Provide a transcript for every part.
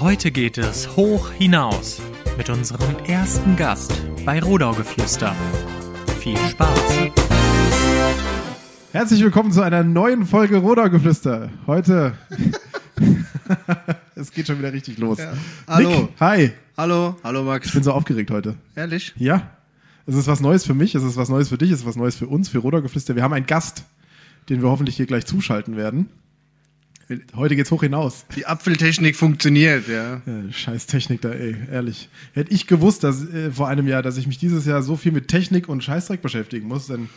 Heute geht es hoch hinaus mit unserem ersten Gast bei Rodaugeflüster. Viel Spaß! Herzlich willkommen zu einer neuen Folge Rodaugeflüster. Heute. es geht schon wieder richtig los. Ja. Hallo. Nick, hi. Hallo. Hallo, Max. Ich bin so aufgeregt heute. Ehrlich? Ja. Es ist was Neues für mich, es ist was Neues für dich, es ist was Neues für uns, für Rodaugeflüster. Wir haben einen Gast, den wir hoffentlich hier gleich zuschalten werden. Heute geht's hoch hinaus. Die Apfeltechnik funktioniert, ja. ja scheiß Technik da, ey, ehrlich. Hätte ich gewusst, dass äh, vor einem Jahr, dass ich mich dieses Jahr so viel mit Technik und Scheißdreck beschäftigen muss, dann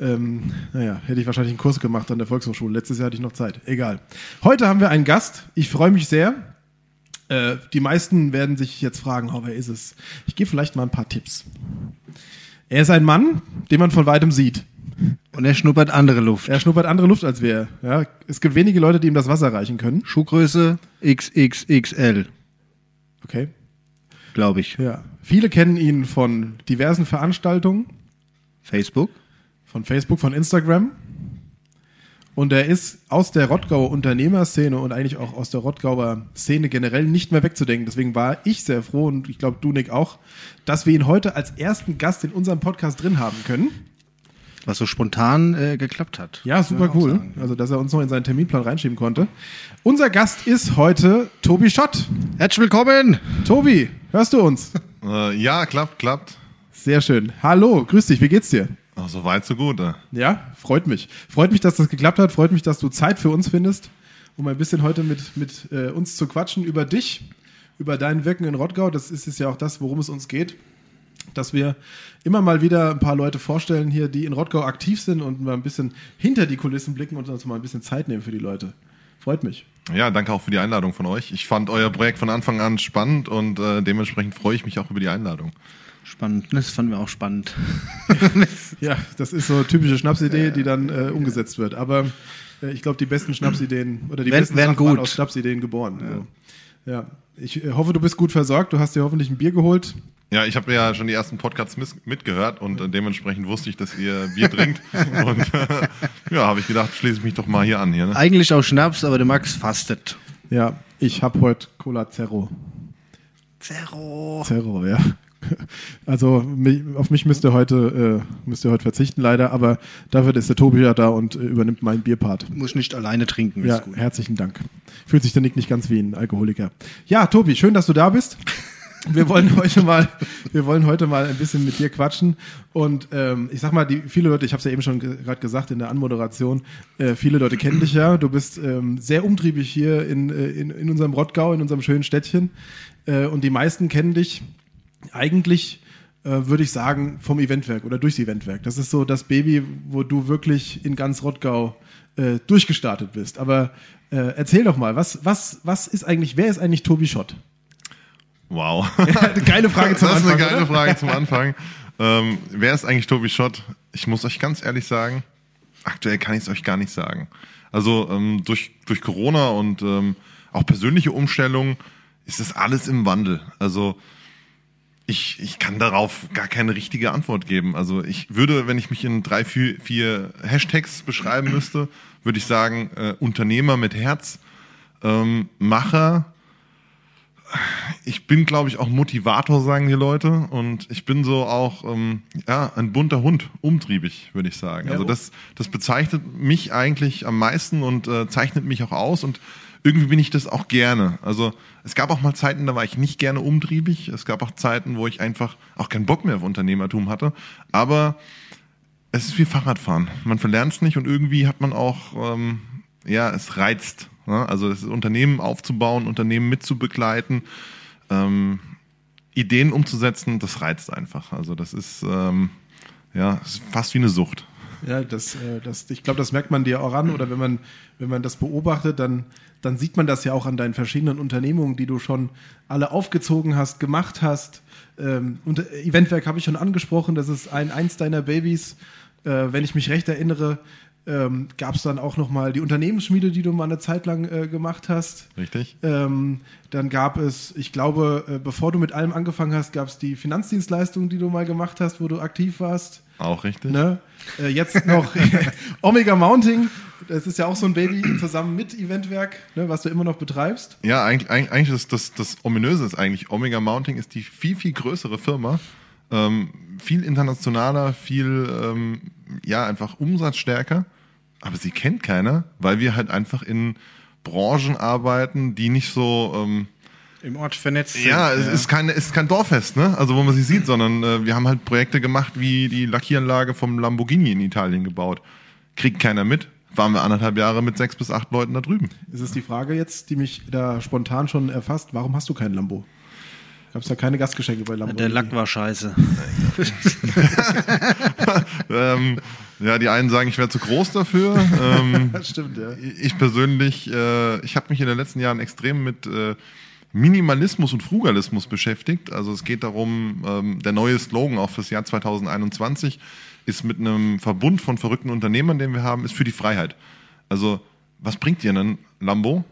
ähm, naja, hätte ich wahrscheinlich einen Kurs gemacht an der Volkshochschule. Letztes Jahr hatte ich noch Zeit. Egal. Heute haben wir einen Gast. Ich freue mich sehr. Äh, die meisten werden sich jetzt fragen, oh, wer ist es? Ich gebe vielleicht mal ein paar Tipps. Er ist ein Mann, den man von weitem sieht. Und er schnuppert andere Luft. Er schnuppert andere Luft als wir. Ja, es gibt wenige Leute, die ihm das Wasser reichen können. Schuhgröße XXXL. Okay. Glaube ich. Ja. Viele kennen ihn von diversen Veranstaltungen. Facebook. Von Facebook, von Instagram. Und er ist aus der Rottgauer Unternehmerszene und eigentlich auch aus der Rottgauer Szene generell nicht mehr wegzudenken. Deswegen war ich sehr froh und ich glaube du, Nick, auch, dass wir ihn heute als ersten Gast in unserem Podcast drin haben können. Was so spontan äh, geklappt hat. Ja, super cool. Sagen, Also, dass er uns noch in seinen Terminplan reinschieben konnte. Unser Gast ist heute Tobi Schott. Herzlich willkommen. Tobi, hörst du uns? Äh, ja, klappt, klappt. Sehr schön. Hallo, grüß dich, wie geht's dir? Ach, so weit, so gut. Ne? Ja, freut mich. Freut mich, dass das geklappt hat. Freut mich, dass du Zeit für uns findest, um ein bisschen heute mit, mit äh, uns zu quatschen über dich, über dein Wirken in Rottgau. Das ist es ja auch das, worum es uns geht dass wir immer mal wieder ein paar Leute vorstellen hier, die in Rottgau aktiv sind und mal ein bisschen hinter die Kulissen blicken und uns mal ein bisschen Zeit nehmen für die Leute. Freut mich. Ja, danke auch für die Einladung von euch. Ich fand euer Projekt von Anfang an spannend und äh, dementsprechend freue ich mich auch über die Einladung. Spannend, das fanden wir auch spannend. ja, das ist so eine typische Schnapsidee, die dann äh, umgesetzt wird. Aber äh, ich glaube, die besten Schnapsideen oder die werden, besten werden gut. aus Schnapsideen geboren. Ja. So. Ja. Ich äh, hoffe, du bist gut versorgt. Du hast dir hoffentlich ein Bier geholt. Ja, ich habe ja schon die ersten Podcasts mitgehört und äh, dementsprechend wusste ich, dass ihr Bier trinkt. und äh, ja, habe ich gedacht, schließe ich mich doch mal hier an. Hier, ne? Eigentlich auch Schnaps, aber der Max fastet. Ja, ich habe heute Cola Zero. Zero. Zero, ja. Also auf mich müsst ihr heute äh, müsst ihr heute verzichten leider, aber dafür ist der Tobi ja da und äh, übernimmt meinen Bierpart. Muss nicht alleine trinken. Ja, herzlichen Dank. Fühlt sich der Nick nicht ganz wie ein Alkoholiker. Ja, Tobi, schön, dass du da bist wir wollen heute mal, wir wollen heute mal ein bisschen mit dir quatschen. Und ähm, ich sag mal, die viele Leute, ich habe es ja eben schon gerade gesagt in der Anmoderation, äh, viele Leute kennen dich ja. Du bist ähm, sehr umtriebig hier in, äh, in, in unserem Rottgau, in unserem schönen Städtchen. Äh, und die meisten kennen dich eigentlich, äh, würde ich sagen, vom Eventwerk oder durchs Eventwerk. Das ist so das Baby, wo du wirklich in ganz Rottgau äh, durchgestartet bist. Aber äh, erzähl doch mal, was, was, was ist eigentlich, wer ist eigentlich Tobi Schott? Wow. geile Frage zum Anfang. Das ist eine geile oder? Frage zum Anfang. ähm, wer ist eigentlich Tobi Schott? Ich muss euch ganz ehrlich sagen, aktuell kann ich es euch gar nicht sagen. Also ähm, durch, durch Corona und ähm, auch persönliche Umstellungen ist das alles im Wandel. Also ich, ich kann darauf gar keine richtige Antwort geben. Also ich würde, wenn ich mich in drei, vier, vier Hashtags beschreiben müsste, würde ich sagen, äh, Unternehmer mit Herz, ähm, Macher, ich bin, glaube ich, auch Motivator, sagen die Leute. Und ich bin so auch ähm, ja, ein bunter Hund, umtriebig, würde ich sagen. Also das, das bezeichnet mich eigentlich am meisten und äh, zeichnet mich auch aus. Und irgendwie bin ich das auch gerne. Also es gab auch mal Zeiten, da war ich nicht gerne umtriebig. Es gab auch Zeiten, wo ich einfach auch keinen Bock mehr auf Unternehmertum hatte. Aber es ist wie Fahrradfahren. Man verlernt es nicht und irgendwie hat man auch, ähm, ja, es reizt. Ne? Also das Unternehmen aufzubauen, Unternehmen mitzubegleiten, ähm, Ideen umzusetzen, das reizt einfach. Also das ist ähm, ja ist fast wie eine Sucht. Ja, das, äh, das, ich glaube, das merkt man dir auch an oder wenn man, wenn man das beobachtet, dann, dann sieht man das ja auch an deinen verschiedenen Unternehmungen, die du schon alle aufgezogen hast, gemacht hast. Ähm, und Eventwerk habe ich schon angesprochen, das ist ein, eins deiner Babys. Äh, wenn ich mich recht erinnere, ähm, gab es dann auch nochmal die Unternehmensschmiede, die du mal eine Zeit lang äh, gemacht hast. Richtig. Ähm, dann gab es, ich glaube, äh, bevor du mit allem angefangen hast, gab es die Finanzdienstleistung, die du mal gemacht hast, wo du aktiv warst. Auch richtig. Ne? Äh, jetzt noch Omega Mounting. Das ist ja auch so ein Baby zusammen mit Eventwerk, ne, was du immer noch betreibst. Ja, eigentlich, eigentlich ist das, das Ominöse ist eigentlich, Omega Mounting ist die viel, viel größere Firma. Ähm, viel internationaler, viel, ähm, ja, einfach umsatzstärker. Aber sie kennt keiner, weil wir halt einfach in Branchen arbeiten, die nicht so, ähm, Im Ort vernetzt sind. ja, es ist kein, es ist kein Dorffest, ne? Also wo man sie sieht, sondern äh, wir haben halt Projekte gemacht, wie die Lackieranlage vom Lamborghini in Italien gebaut. Kriegt keiner mit. Waren wir anderthalb Jahre mit sechs bis acht Leuten da drüben. Es ist die Frage jetzt, die mich da spontan schon erfasst. Warum hast du keinen Lambo? Gab es da keine Gastgeschenke bei Lambo? Der Lack war scheiße. ähm, ja, die einen sagen, ich wäre zu groß dafür. Ähm, Das stimmt, ja. ich persönlich, äh, ich habe mich in den letzten Jahren extrem mit äh, Minimalismus und Frugalismus beschäftigt. Also es geht darum, ähm, der neue Slogan auch fürs Jahr 2021 ist mit einem Verbund von verrückten Unternehmern, den wir haben, ist für die Freiheit. Also was bringt dir ein Lambo?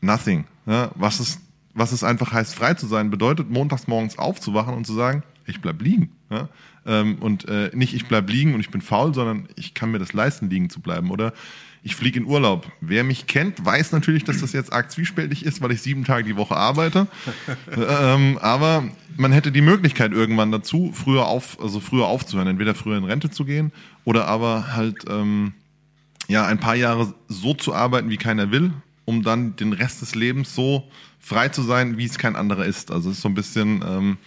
Nothing. Ja, was es was es einfach heißt, frei zu sein, bedeutet montags morgens aufzuwachen und zu sagen, ich bleib liegen. Ja? Ähm, und äh, nicht ich bleib liegen und ich bin faul, sondern ich kann mir das leisten, liegen zu bleiben. Oder ich fliege in Urlaub. Wer mich kennt, weiß natürlich, dass das jetzt arg zwiespältig ist, weil ich sieben Tage die Woche arbeite. ähm, aber man hätte die Möglichkeit irgendwann dazu, früher auf, also früher aufzuhören, entweder früher in Rente zu gehen oder aber halt ähm, ja ein paar Jahre so zu arbeiten, wie keiner will, um dann den Rest des Lebens so frei zu sein, wie es kein anderer ist. Also es ist so ein bisschen ähm,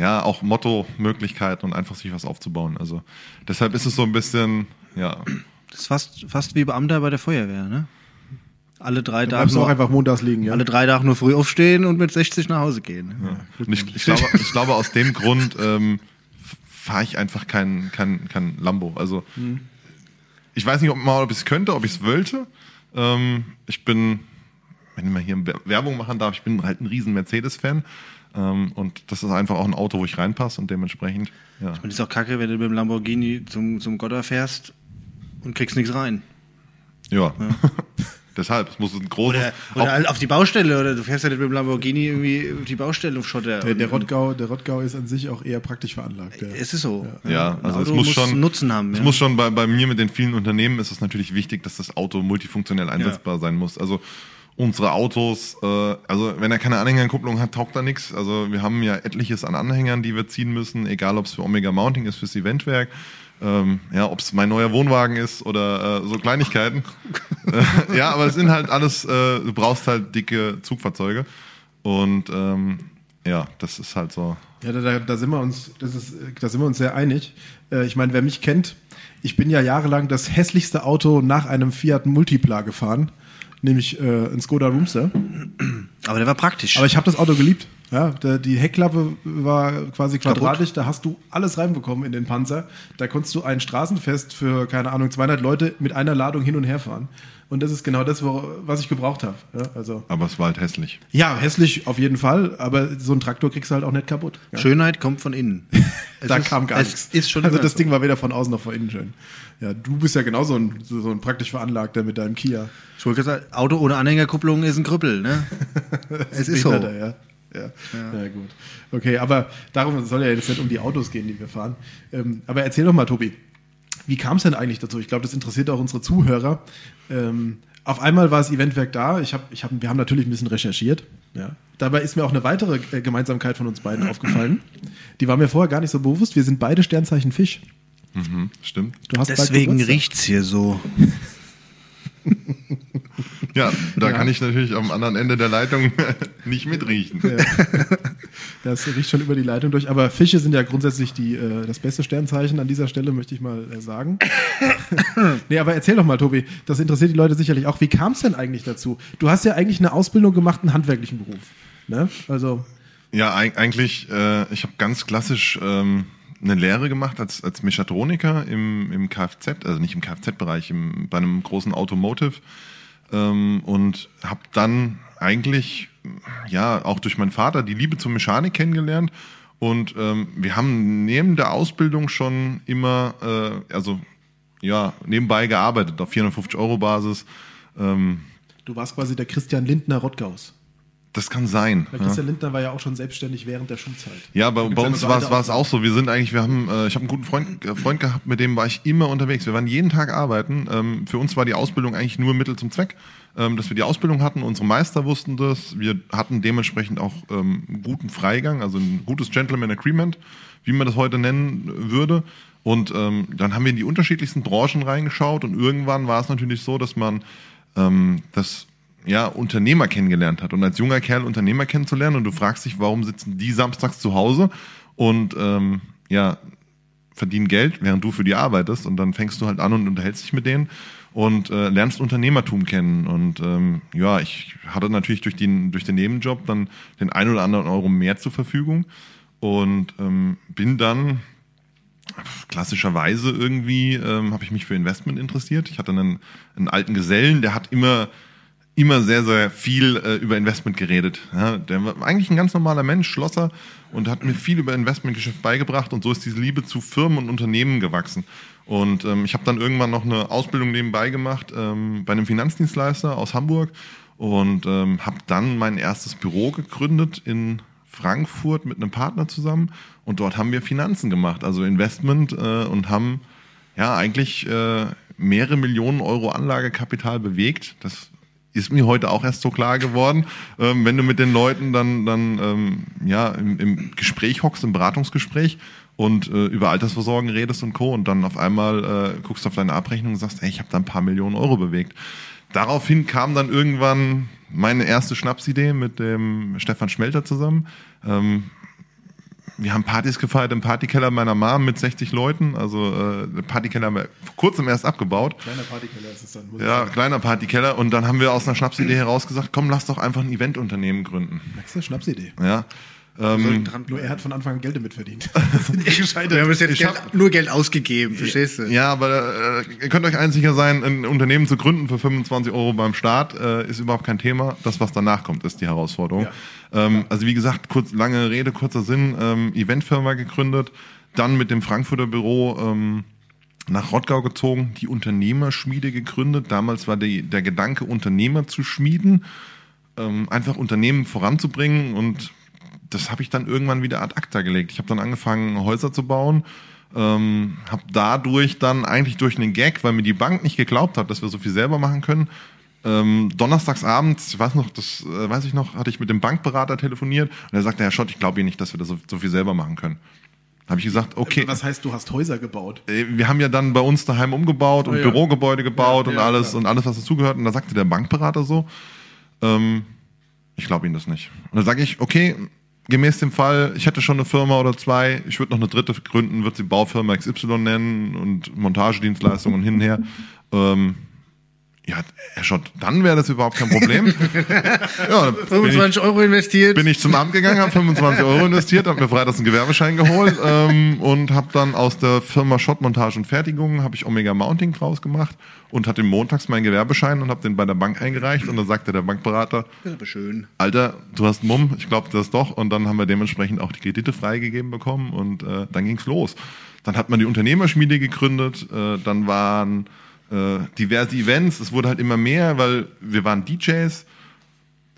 ja auch Motto-Möglichkeiten und einfach sich was aufzubauen. Also deshalb ist es so ein bisschen ja Das ist fast, fast wie Beamter bei der Feuerwehr, ne? Alle drei Da Tage du auch nur, einfach montags liegen, ja. alle drei Tage nur früh aufstehen und mit 60 nach Hause gehen. Und ich, ich, glaube, ich glaube, aus dem Grund ähm, fahre ich einfach kein, kein, kein Lambo. Also ich weiß nicht, ob, mal, ob ich es könnte, ob ich es wollte. Ähm, ich bin, wenn ich mal hier Werbung machen darf, ich bin halt ein riesen Mercedes-Fan. Ähm, und das ist einfach auch ein Auto, wo ich reinpasse und dementsprechend, ja. Und ist auch kacke, wenn du mit dem Lamborghini zum, zum Gotter fährst und kriegst nichts rein. Ja. Deshalb, es muss ein großes. Oder, oder halt auf die Baustelle, oder du fährst ja nicht mit dem Lamborghini irgendwie auf die Baustelle auf Schotter. Der, der, Rottgau, der Rottgau ist an sich auch eher praktisch veranlagt. Ja. Es ist so. Ja, Ein also es muss schon Nutzen haben. Es ja. muss schon bei, bei mir mit den vielen Unternehmen ist es natürlich wichtig, dass das Auto multifunktionell einsetzbar sein muss. Also unsere Autos, äh, also wenn er keine Anhängerkupplung hat, taugt da nichts. Also wir haben ja etliches an Anhängern, die wir ziehen müssen, egal ob es für Omega Mounting ist, fürs Eventwerk. Ähm, ja, ob es mein neuer Wohnwagen ist oder äh, so Kleinigkeiten. äh, ja, aber es sind halt alles, äh, du brauchst halt dicke Zugfahrzeuge. Und ähm, ja, das ist halt so. Ja, da, da, sind wir uns, das ist, da sind wir uns sehr einig. Äh, ich meine, wer mich kennt, ich bin ja jahrelang das hässlichste Auto nach einem Fiat Multipla gefahren, nämlich äh, ein Skoda Roomster. Aber der war praktisch. Aber ich habe das Auto geliebt. Ja, der, die Heckklappe war quasi quadratisch, da hast du alles reinbekommen in den Panzer. Da konntest du ein Straßenfest für, keine Ahnung, 200 Leute mit einer Ladung hin und her fahren. Und das ist genau das, wo, was ich gebraucht habe. Ja, also, Aber es war halt hässlich. ja, hässlich auf jeden Fall, aber so einen Traktor kriegst du halt auch nicht kaputt. Ja. Schönheit kommt von innen. Da ist- kam gar es nichts. Ist schon also das so. Ding war weder von außen noch von innen schön. Ja, du bist ja genauso ein, so, so ein praktisch veranlagter mit deinem Kia. Ich wollte gesagt, Auto ohne Anhängerkupplung ist ein Krüppel, ne? es ist so. Ja. Ja. ja. gut. Okay, aber darum soll ja jetzt nicht um die Autos gehen, die wir fahren. Ähm, aber erzähl doch mal, Tobi, wie kam es denn eigentlich dazu? Ich glaube, das interessiert auch unsere Zuhörer. Ähm, auf einmal war das Eventwerk da. Ich hab, ich hab, wir haben natürlich ein bisschen recherchiert. Ja. Dabei ist mir auch eine weitere äh, Gemeinsamkeit von uns beiden aufgefallen. Die war mir vorher gar nicht so bewusst. Wir sind beide Sternzeichen Fisch. Mhm, stimmt. Du hast bald Deswegen Geburtstag. riecht's hier so. Ja, da Ja. kann ich natürlich am anderen Ende der Leitung nicht mitriechen. Das riecht schon über die Leitung durch. Aber Fische sind ja grundsätzlich die, äh, das beste Sternzeichen an dieser Stelle, möchte ich mal äh, sagen. nee, aber erzähl doch mal, Tobi. Das interessiert die Leute sicherlich auch. Wie kam es denn eigentlich dazu? Du hast ja eigentlich eine Ausbildung gemacht, einen handwerklichen Beruf. Ne? Also, Ja, eig- eigentlich, äh, ich habe ganz klassisch ähm, eine Lehre gemacht als, als Mechatroniker im, im Kfz, also nicht im Kfz-Bereich, bei einem großen Automotive ähm, und habe dann eigentlich, ja, auch durch meinen Vater die Liebe zur Mechanik kennengelernt und ähm, wir haben neben der Ausbildung schon immer, äh, also ja, nebenbei gearbeitet auf 450 Euro Basis. Ähm, du warst quasi der Christian Lindner Rottgaus. Das kann sein. Weil ja. Christian Lindner war ja auch schon selbstständig während der Schulzeit. Ja, bei, gibt's bei ja uns war es auch so. Wir sind eigentlich, wir haben, äh, ich habe einen guten Freund, äh, Freund gehabt, mit dem war ich immer unterwegs. Wir waren jeden Tag arbeiten. Ähm, für uns war die Ausbildung eigentlich nur Mittel zum Zweck, ähm, dass wir die Ausbildung hatten. Unsere Meister wussten das. Wir hatten dementsprechend auch ähm, guten Freigang, also ein gutes Gentleman Agreement, wie man das heute nennen würde. Und ähm, dann haben wir in die unterschiedlichsten Branchen reingeschaut und irgendwann war es natürlich so, dass man ähm, das ja, Unternehmer kennengelernt hat. Und als junger Kerl Unternehmer kennenzulernen und du fragst dich, warum sitzen die samstags zu Hause und ähm, ja, verdienen Geld, während du für die arbeitest und dann fängst du halt an und unterhältst dich mit denen und äh, lernst Unternehmertum kennen. Und ähm, ja, ich hatte natürlich durch den, durch den Nebenjob dann den ein oder anderen Euro mehr zur Verfügung und ähm, bin dann klassischerweise irgendwie ähm, habe ich mich für Investment interessiert. Ich hatte einen, einen alten Gesellen, der hat immer immer sehr, sehr viel äh, über Investment geredet. Ja, der war eigentlich ein ganz normaler Mensch, Schlosser, und hat mir viel über Investmentgeschäft beigebracht und so ist diese Liebe zu Firmen und Unternehmen gewachsen. Und ähm, ich habe dann irgendwann noch eine Ausbildung nebenbei gemacht ähm, bei einem Finanzdienstleister aus Hamburg und ähm, habe dann mein erstes Büro gegründet in Frankfurt mit einem Partner zusammen und dort haben wir Finanzen gemacht, also Investment äh, und haben ja eigentlich äh, mehrere Millionen Euro Anlagekapital bewegt. Das ist mir heute auch erst so klar geworden, ähm, wenn du mit den Leuten dann, dann ähm, ja, im, im Gespräch hockst, im Beratungsgespräch und äh, über Altersversorgung redest und Co. und dann auf einmal äh, guckst auf deine Abrechnung und sagst, ey, ich habe da ein paar Millionen Euro bewegt. Daraufhin kam dann irgendwann meine erste Schnapsidee mit dem Stefan Schmelter zusammen. Ähm, wir haben Partys gefeiert im Partykeller meiner Mom mit 60 Leuten. Also äh, der Partykeller haben wir vor kurzem erst abgebaut. Kleiner Partykeller ist es dann. muss ich Ja, sagen. kleiner Partykeller. Und dann haben wir aus einer Schnapsidee heraus gesagt, komm, lass doch einfach ein Eventunternehmen gründen. Das ist eine Schnapsidee. Ja. Ähm, Nur er hat von Anfang an Geld damit verdient. Gescheitert. Wir haben jetzt Ich Geld, hab- nur Geld ausgegeben, verstehst du? ja, aber äh, ihr könnt euch eins sicher sein, ein Unternehmen zu gründen für 25 Euro beim Start äh, ist überhaupt kein Thema. Das, was danach kommt, ist die Herausforderung. Ähm, also wie gesagt, kurz, lange Rede, kurzer Sinn, ähm, Eventfirma gegründet, dann mit dem Frankfurter Büro ähm, nach Rottgau gezogen, die Unternehmerschmiede gegründet. Damals war die, der Gedanke, Unternehmer zu schmieden, ähm, einfach Unternehmen voranzubringen und das habe ich dann irgendwann wieder ad acta gelegt. Ich habe dann angefangen, Häuser zu bauen, ähm, habe dadurch dann eigentlich durch einen Gag, weil mir die Bank nicht geglaubt hat, dass wir so viel selber machen können, ähm, donnerstags abends, ich weiß noch, das äh, weiß ich noch, hatte ich mit dem Bankberater telefoniert und er sagte, Herr Schott, ich glaube Ihnen nicht, dass wir das so, so viel selber machen können. Habe ich gesagt, okay. Was heißt, du hast Häuser gebaut? Äh, wir haben ja dann bei uns daheim umgebaut und Oh ja. Bürogebäude gebaut Ja, und ja, alles klar. und alles, was dazugehört. Und da sagte der Bankberater so, ähm, ich glaube Ihnen das nicht. Und dann sage ich, okay, gemäß dem Fall, ich hätte schon eine Firma oder zwei, ich würde noch eine dritte gründen, würde sie Baufirma XY nennen und Montagedienstleistungen und hin und her. Ähm, ja, Herr Schott, dann wäre das überhaupt kein Problem. ja, dann bin ich, 25 Euro investiert. bin ich zum Amt gegangen, habe 25 Euro investiert, habe mir freitags einen Gewerbeschein geholt ähm, und habe dann aus der Firma Schottmontage und Fertigung habe ich Omega Mounting draus gemacht und hatte montags meinen Gewerbeschein und habe den bei der Bank eingereicht und dann sagte der Bankberater, schön. Alter, du hast Mumm, ich glaube das doch und dann haben wir dementsprechend auch die Kredite freigegeben bekommen und äh, dann ging's los. Dann hat man die Unternehmerschmiede gegründet, äh, dann waren äh, diverse Events, es wurde halt immer mehr, weil wir waren DJs,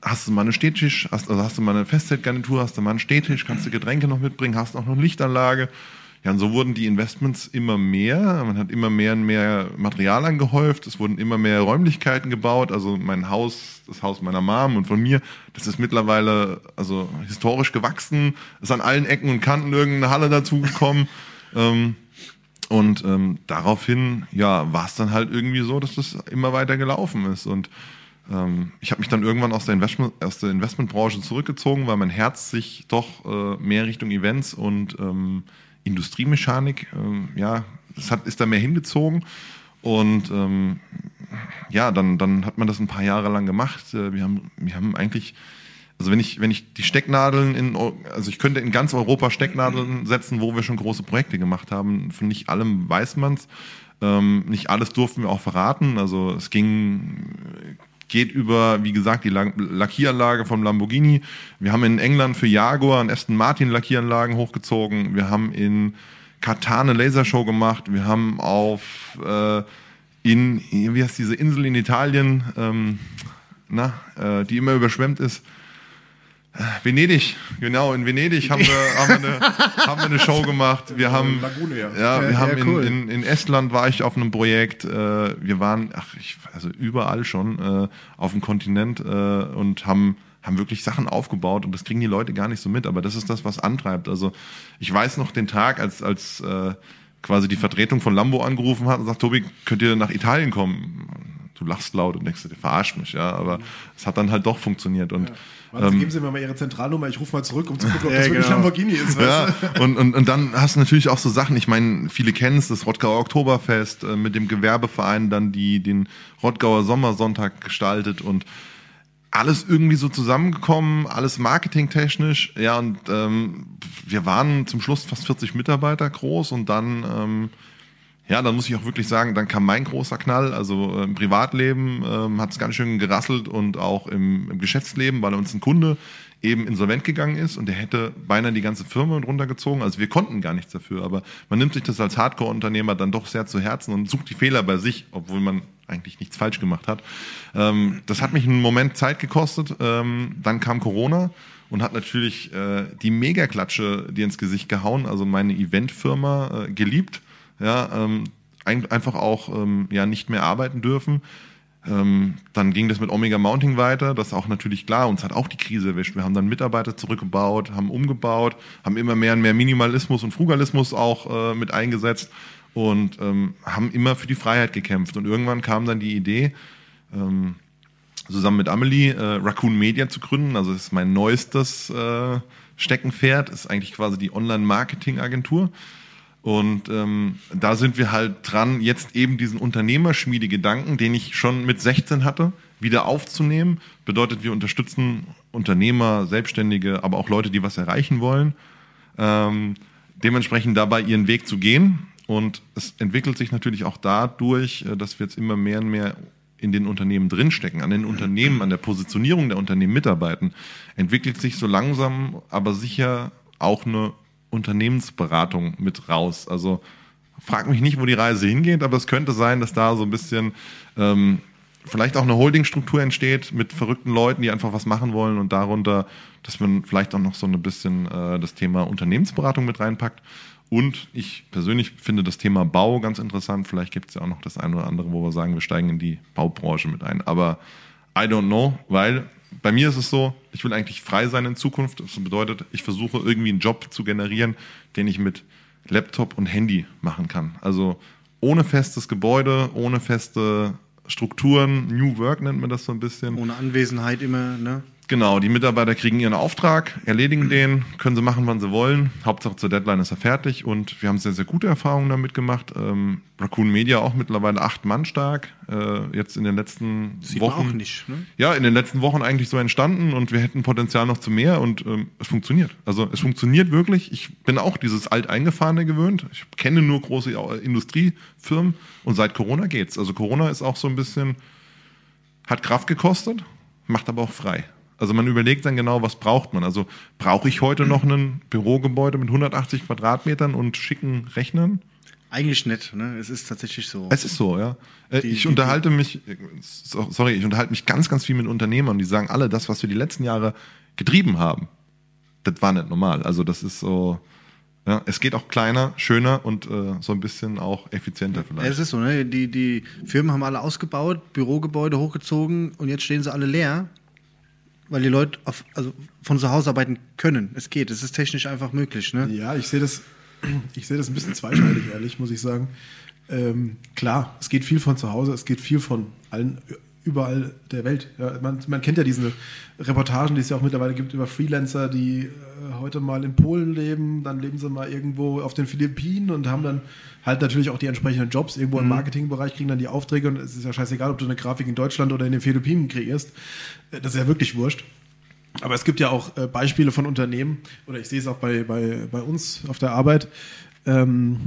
hast du mal einen Stehtisch, hast, also hast du mal eine Festzeltgarnitur, hast du mal einen Stehtisch, kannst du Getränke noch mitbringen, hast auch noch eine Lichtanlage. Ja, und so wurden die Investments immer mehr. Man hat immer mehr und mehr Material angehäuft. Es wurden immer mehr Räumlichkeiten gebaut. Also mein Haus, das Haus meiner Mom und von mir, das ist mittlerweile also historisch gewachsen. Ist an allen Ecken und Kanten irgendeine Halle dazugekommen. ähm, und ähm, daraufhin, ja, war es dann halt irgendwie so, dass das immer weiter gelaufen ist. Und ähm, ich habe mich dann irgendwann aus der, Investment, aus der Investmentbranche zurückgezogen, weil mein Herz sich doch äh, mehr Richtung Events und ähm, Industriemechanik, ähm, ja, das hat, ist da mehr hingezogen. Und ähm, ja, dann, dann hat man das ein paar Jahre lang gemacht. Äh, Wir haben, wir haben eigentlich, also wenn ich, wenn ich die Stecknadeln in, also ich könnte in ganz Europa Stecknadeln setzen, wo wir schon große Projekte gemacht haben. Von nicht allem weiß man's. Ähm, nicht alles durften wir auch verraten. Also es ging, geht über, wie gesagt, die La- Lackieranlage vom Lamborghini. Wir haben in England für Jaguar und Aston Martin Lackieranlagen hochgezogen. Wir haben in Katar eine Lasershow gemacht. Wir haben auf äh, in, wie heißt diese Insel in Italien, ähm, na, äh, die immer überschwemmt ist. Venedig, genau, in Venedig haben wir, haben wir, eine, haben wir eine Show gemacht. Wir haben, Lagune, ja. ja, wir Ja, haben ja, cool. in, in, in Estland war ich auf einem Projekt. Äh, wir waren, ach, ich, also überall schon äh, auf dem Kontinent äh, und haben haben wirklich Sachen aufgebaut und das kriegen die Leute gar nicht so mit. Aber das ist das, was antreibt. Also ich weiß noch den Tag, als als äh, quasi die Vertretung von Lambo angerufen hat und sagt, Tobi, könnt ihr nach Italien kommen? Du lachst laut und denkst, der verarscht mich, ja. Aber es hat dann halt doch funktioniert und Warte, ähm, geben Sie mir mal Ihre Zentralnummer, ich rufe mal zurück, um zu gucken, ob Ja, das wirklich genau. Lamborghini ist. Ja, und, und, und dann hast du natürlich auch so Sachen, ich meine, viele kennen es, das Rottgauer Oktoberfest äh, mit dem Gewerbeverein dann die den Rottgauer Sommersonntag gestaltet und alles irgendwie so zusammengekommen, alles marketingtechnisch, ja, und ähm, wir waren zum Schluss fast 40 Mitarbeiter groß und dann, ähm, ja, dann muss ich auch wirklich sagen, dann kam mein großer Knall. Also äh, im Privatleben ähm, hat es ganz schön gerasselt und auch im, im Geschäftsleben, weil uns ein Kunde eben insolvent gegangen ist und der hätte beinahe die ganze Firma runtergezogen. Also wir konnten gar nichts dafür, aber man nimmt sich das als Hardcore-Unternehmer dann doch sehr zu Herzen und sucht die Fehler bei sich, obwohl man eigentlich nichts falsch gemacht hat. Ähm, das hat mich einen Moment Zeit gekostet. Ähm, dann kam Corona und hat natürlich äh, die Megaklatsche dir ins Gesicht gehauen, also meine Eventfirma äh, geliebt ja, ähm, ein, einfach auch ähm, ja nicht mehr arbeiten dürfen. Ähm, dann ging das mit Omega Mounting weiter. Das ist auch natürlich klar. Uns hat auch die Krise erwischt. Wir haben dann Mitarbeiter zurückgebaut, haben umgebaut, haben immer mehr und mehr Minimalismus und Frugalismus auch äh, mit eingesetzt und ähm, haben immer für die Freiheit gekämpft. Und irgendwann kam dann die Idee, ähm, zusammen mit Amelie äh, Raccoon Media zu gründen. Also das ist mein neuestes äh, Steckenpferd. Ist eigentlich quasi die Online-Marketing-Agentur. Und ähm, da sind wir halt dran, jetzt eben diesen Unternehmerschmiede-Gedanken, den ich schon mit 16 hatte, wieder aufzunehmen. Bedeutet, wir unterstützen Unternehmer, Selbstständige, aber auch Leute, die was erreichen wollen, ähm, dementsprechend dabei ihren Weg zu gehen. Und es entwickelt sich natürlich auch dadurch, äh, dass wir jetzt immer mehr und mehr in den Unternehmen drinstecken, an den Unternehmen, an der Positionierung der Unternehmen mitarbeiten, entwickelt sich so langsam, aber sicher auch eine Unternehmensberatung mit raus. Also frag mich nicht, wo die Reise hingeht, aber es könnte sein, dass da so ein bisschen ähm, vielleicht auch eine Holdingstruktur entsteht mit verrückten Leuten, die einfach was machen wollen und darunter, dass man vielleicht auch noch so ein bisschen äh, das Thema Unternehmensberatung mit reinpackt. Und ich persönlich finde das Thema Bau ganz interessant. Vielleicht gibt es ja auch noch das eine oder andere, wo wir sagen, wir steigen in die Baubranche mit ein. Aber I don't know, weil bei mir ist es so, ich will eigentlich frei sein in Zukunft. Das bedeutet, ich versuche irgendwie einen Job zu generieren, den ich mit Laptop und Handy machen kann. Also ohne festes Gebäude, ohne feste Strukturen. New Work nennt man das so ein bisschen. Ohne Anwesenheit immer, ne? Genau, die Mitarbeiter kriegen ihren Auftrag, erledigen den, können sie machen, wann sie wollen. Hauptsache zur Deadline ist er fertig und wir haben sehr, sehr gute Erfahrungen damit gemacht. Ähm, Raccoon Media auch mittlerweile acht Mann stark. Äh, jetzt in den letzten Sieht Wochen. auch nicht, ne? Ja, in den letzten Wochen eigentlich so entstanden und wir hätten Potenzial noch zu mehr und ähm, es funktioniert. Also es funktioniert wirklich. Ich bin auch dieses Alteingefahrene gewöhnt. Ich kenne nur große Industriefirmen und seit Corona geht's. Also Corona ist auch so ein bisschen, hat Kraft gekostet, macht aber auch frei. Also man überlegt dann genau, was braucht man. Also brauche ich heute noch ein Bürogebäude mit 180 Quadratmetern und schicken Rechnern? Eigentlich nicht, ne? Es ist tatsächlich so. Es ist so, ja. Äh, Die- ich die- unterhalte mich, äh, so- sorry, ich unterhalte mich ganz, ganz viel mit Unternehmern, die sagen alle, das, was wir die letzten Jahre getrieben haben, das war nicht normal. Also das ist so, ja, es geht auch kleiner, schöner und äh, so ein bisschen auch effizienter vielleicht. es ist so, ne? Die, die Firmen haben alle ausgebaut, Bürogebäude hochgezogen und jetzt stehen sie alle leer, weil die Leute auf, also von zu Hause arbeiten können. Es geht, es ist technisch einfach möglich, ne? Ja, ich sehe das, ich das ein bisschen zweischneidig, ehrlich, muss ich sagen. Ähm, klar, es geht viel von zu Hause, es geht viel von allen überall der Welt. Ja, man, man kennt ja diese Reportagen, die es ja auch mittlerweile gibt über Freelancer, die äh, heute mal in Polen leben, dann leben sie mal irgendwo auf den Philippinen und haben dann halt natürlich auch die entsprechenden Jobs irgendwo im Marketingbereich, kriegen dann die Aufträge und es ist ja scheißegal, ob du eine Grafik in Deutschland oder in den Philippinen kriegst. Äh, Das ist ja wirklich wurscht. Aber es gibt ja auch äh, Beispiele von Unternehmen, oder ich sehe es auch bei, bei, bei uns auf der Arbeit. Ähm,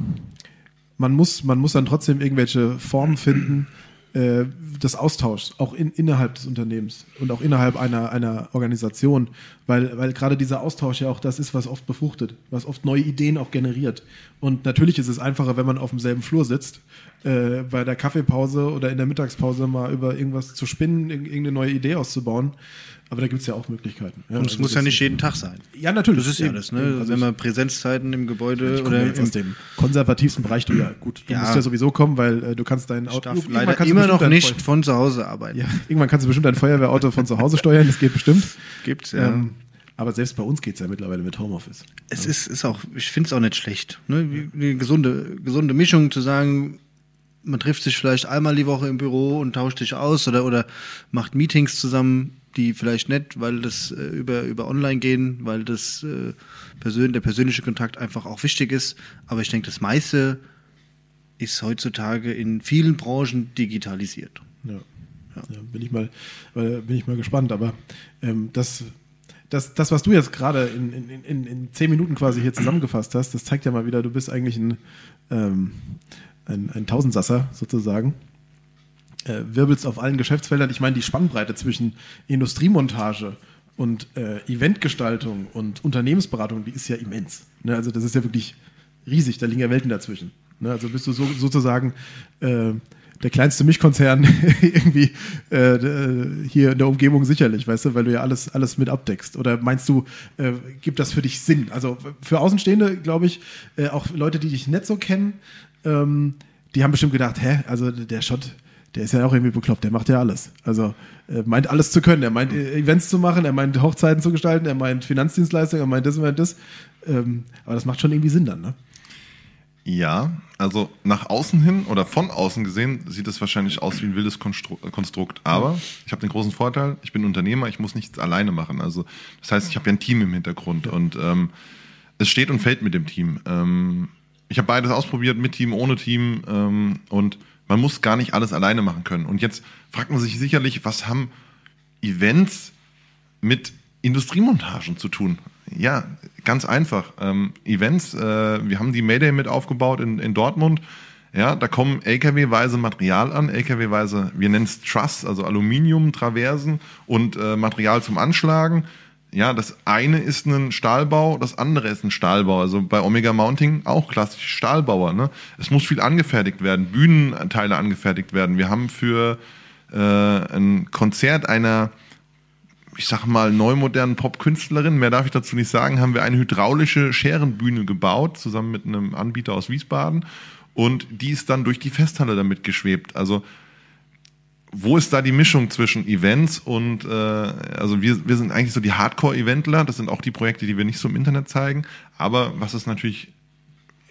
man, muss, man muss dann trotzdem irgendwelche Formen finden äh, des Austauschs, auch in, innerhalb des Unternehmens und auch innerhalb einer, einer Organisation, weil, weil gerade dieser Austausch ja auch das ist, was oft befruchtet, was oft neue Ideen auch generiert. Und natürlich ist es einfacher, wenn man auf demselben Flur sitzt, äh, bei der Kaffeepause oder in der Mittagspause mal über irgendwas zu spinnen, irg- irgendeine neue Idee auszubauen. Aber da gibt es ja auch Möglichkeiten. Ja, Und es also muss ja nicht jeden Tag sein. Ja, natürlich. Das ist ja das, ne? Also Wenn man Präsenzzeiten im Gebäude Ich oder jetzt im aus dem konservativsten Bereich, du ja gut, du Ja. musst ja sowieso kommen, weil äh, du kannst dein Auto irgendwann leider kannst du immer noch nicht Feu- von zu Hause arbeiten. Ja, irgendwann kannst du bestimmt dein Feuerwehrauto von zu Hause steuern, das geht bestimmt. Gibt's, ja. Ähm, aber selbst bei uns geht's ja mittlerweile mit Homeoffice. Es ist, ist auch, ich finde es auch nicht schlecht. Ne? Eine gesunde, gesunde Mischung zu sagen, man trifft sich vielleicht einmal die Woche im Büro und tauscht sich aus oder, oder macht Meetings zusammen, die vielleicht nicht, weil das äh, über, über online gehen, weil das äh, persön der persönliche Kontakt einfach auch wichtig ist. Aber ich denke, das meiste ist heutzutage in vielen Branchen digitalisiert. Ja. Ja, bin ich mal, äh, bin ich mal gespannt. Aber ähm, das, das, das, was du jetzt gerade in, in, in, in zehn Minuten quasi hier zusammengefasst hast, das zeigt ja mal wieder, du bist eigentlich ein, ähm, ein, ein Tausendsasser sozusagen. Äh, wirbelst auf allen Geschäftsfeldern. Ich meine, die Spannbreite zwischen Industriemontage und äh, Eventgestaltung und Unternehmensberatung, die ist ja immens. Ne? Also das ist ja wirklich riesig, da liegen ja Welten dazwischen. Ne? Also bist du so, sozusagen äh, der kleinste Milchkonzern irgendwie äh, d- hier in der Umgebung sicherlich, weißt du, weil du ja alles, alles mit abdeckst. Oder meinst du, äh, gibt das für dich Sinn? Also für Außenstehende, glaube ich, äh, auch Leute, die dich nicht so kennen, ähm, die haben bestimmt gedacht, hä, also der Schott, der ist ja auch irgendwie bekloppt, der macht ja alles. Also er meint alles zu können. Er meint äh, Events zu machen, er meint Hochzeiten zu gestalten, er meint Finanzdienstleistungen, er meint das, er meint das. Ähm, aber das macht schon irgendwie Sinn dann, ne? Ja, also nach außen hin oder von außen gesehen sieht es wahrscheinlich aus wie ein wildes Konstru Konstrukt. Aber ich habe den großen Vorteil, ich bin Unternehmer, ich muss nichts alleine machen. Also das heißt, ich habe ja ein Team im Hintergrund und ähm, es steht und fällt mit dem Team. Ähm, ich habe beides ausprobiert, mit Team, ohne Team ähm, und man muss gar nicht alles alleine machen können. Und jetzt fragt man sich sicherlich, was haben Events mit Industriemontagen zu tun? Ja, ganz einfach. Ähm, Events, äh, wir haben die Mayday mit aufgebaut in, in Dortmund. Ja, da kommen LKW-weise Material an, LKW-weise, wir nennen es Truss, also Aluminium, Traversen und äh, Material zum Anschlagen. Ja, das eine ist ein Stahlbau, das andere ist ein Stahlbau. Also bei Omega Mounting auch klassisch Stahlbauer. Ne? Es muss viel angefertigt werden, Bühnenteile angefertigt werden. Wir haben für äh, ein Konzert einer ich sag mal, neumodernen Popkünstlerin, mehr darf ich dazu nicht sagen, haben wir eine hydraulische Scherenbühne gebaut, zusammen mit einem Anbieter aus Wiesbaden. Und die ist dann durch die Festhalle damit geschwebt. Also, wo ist da die Mischung zwischen Events und, äh, also wir, wir sind eigentlich so die Hardcore-Eventler, das sind auch die Projekte, die wir nicht so im Internet zeigen. Aber was es natürlich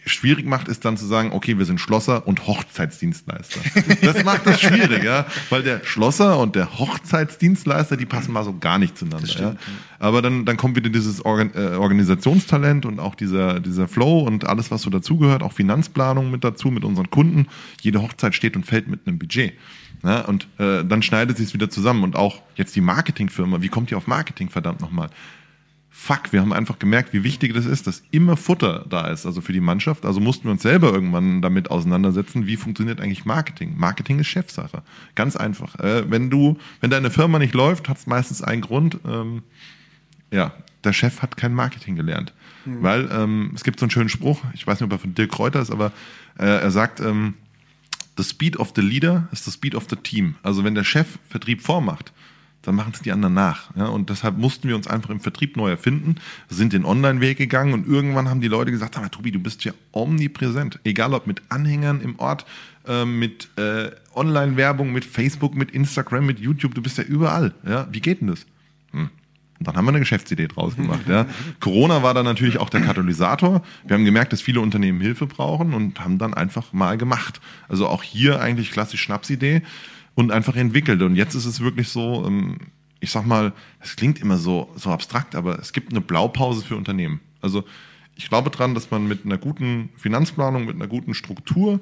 schwierig macht, ist dann zu sagen, okay, wir sind Schlosser und Hochzeitsdienstleister. Das macht das schwierig, ja, weil der Schlosser und der Hochzeitsdienstleister, die passen mal so gar nicht zueinander. ja. Aber dann, dann kommt wieder dieses Organ äh, Organisationstalent und auch dieser, dieser Flow und alles, was so dazugehört, auch Finanzplanung mit dazu, mit unseren Kunden. Jede Hochzeit steht und fällt mit einem Budget. Ja, und äh, dann schneidet sich es wieder zusammen. Und auch jetzt die Marketingfirma, wie kommt ihr auf Marketing, verdammt nochmal? Fuck, wir haben einfach gemerkt, wie wichtig das ist, dass immer Futter da ist, also für die Mannschaft. Also mussten wir uns selber irgendwann damit auseinandersetzen, wie funktioniert eigentlich Marketing. Marketing ist Chefsache. Ganz einfach. Äh, wenn du, wenn deine Firma nicht läuft, hat es meistens einen Grund. Ähm, ja, der Chef hat kein Marketing gelernt. Weil ähm, es gibt so einen schönen Spruch, ich weiß nicht, ob er von Dirk Kräuter ist, aber äh, er sagt, ähm, the speed of the leader is the speed of the team. Also wenn der Chef Vertrieb vormacht, dann machen es die anderen nach. Ja, und deshalb mussten wir uns einfach im Vertrieb neu erfinden, sind den Online-Weg gegangen und irgendwann haben die Leute gesagt, Tobi, du bist ja omnipräsent. Egal ob mit Anhängern im Ort, äh, mit äh, Online-Werbung, mit Facebook, mit Instagram, mit YouTube, du bist ja überall. Ja, wie geht denn das? Und dann haben wir eine Geschäftsidee draus gemacht. Ja. Corona war dann natürlich auch der Katalysator. Wir haben gemerkt, dass viele Unternehmen Hilfe brauchen und haben dann einfach mal gemacht. Also auch hier eigentlich klassisch Schnapsidee und einfach entwickelt. Und jetzt ist es wirklich so, ähm, ich sag mal, es klingt immer so, so abstrakt, aber es gibt eine Blaupause für Unternehmen. Also ich glaube dran, dass man mit einer guten Finanzplanung, mit einer guten Struktur,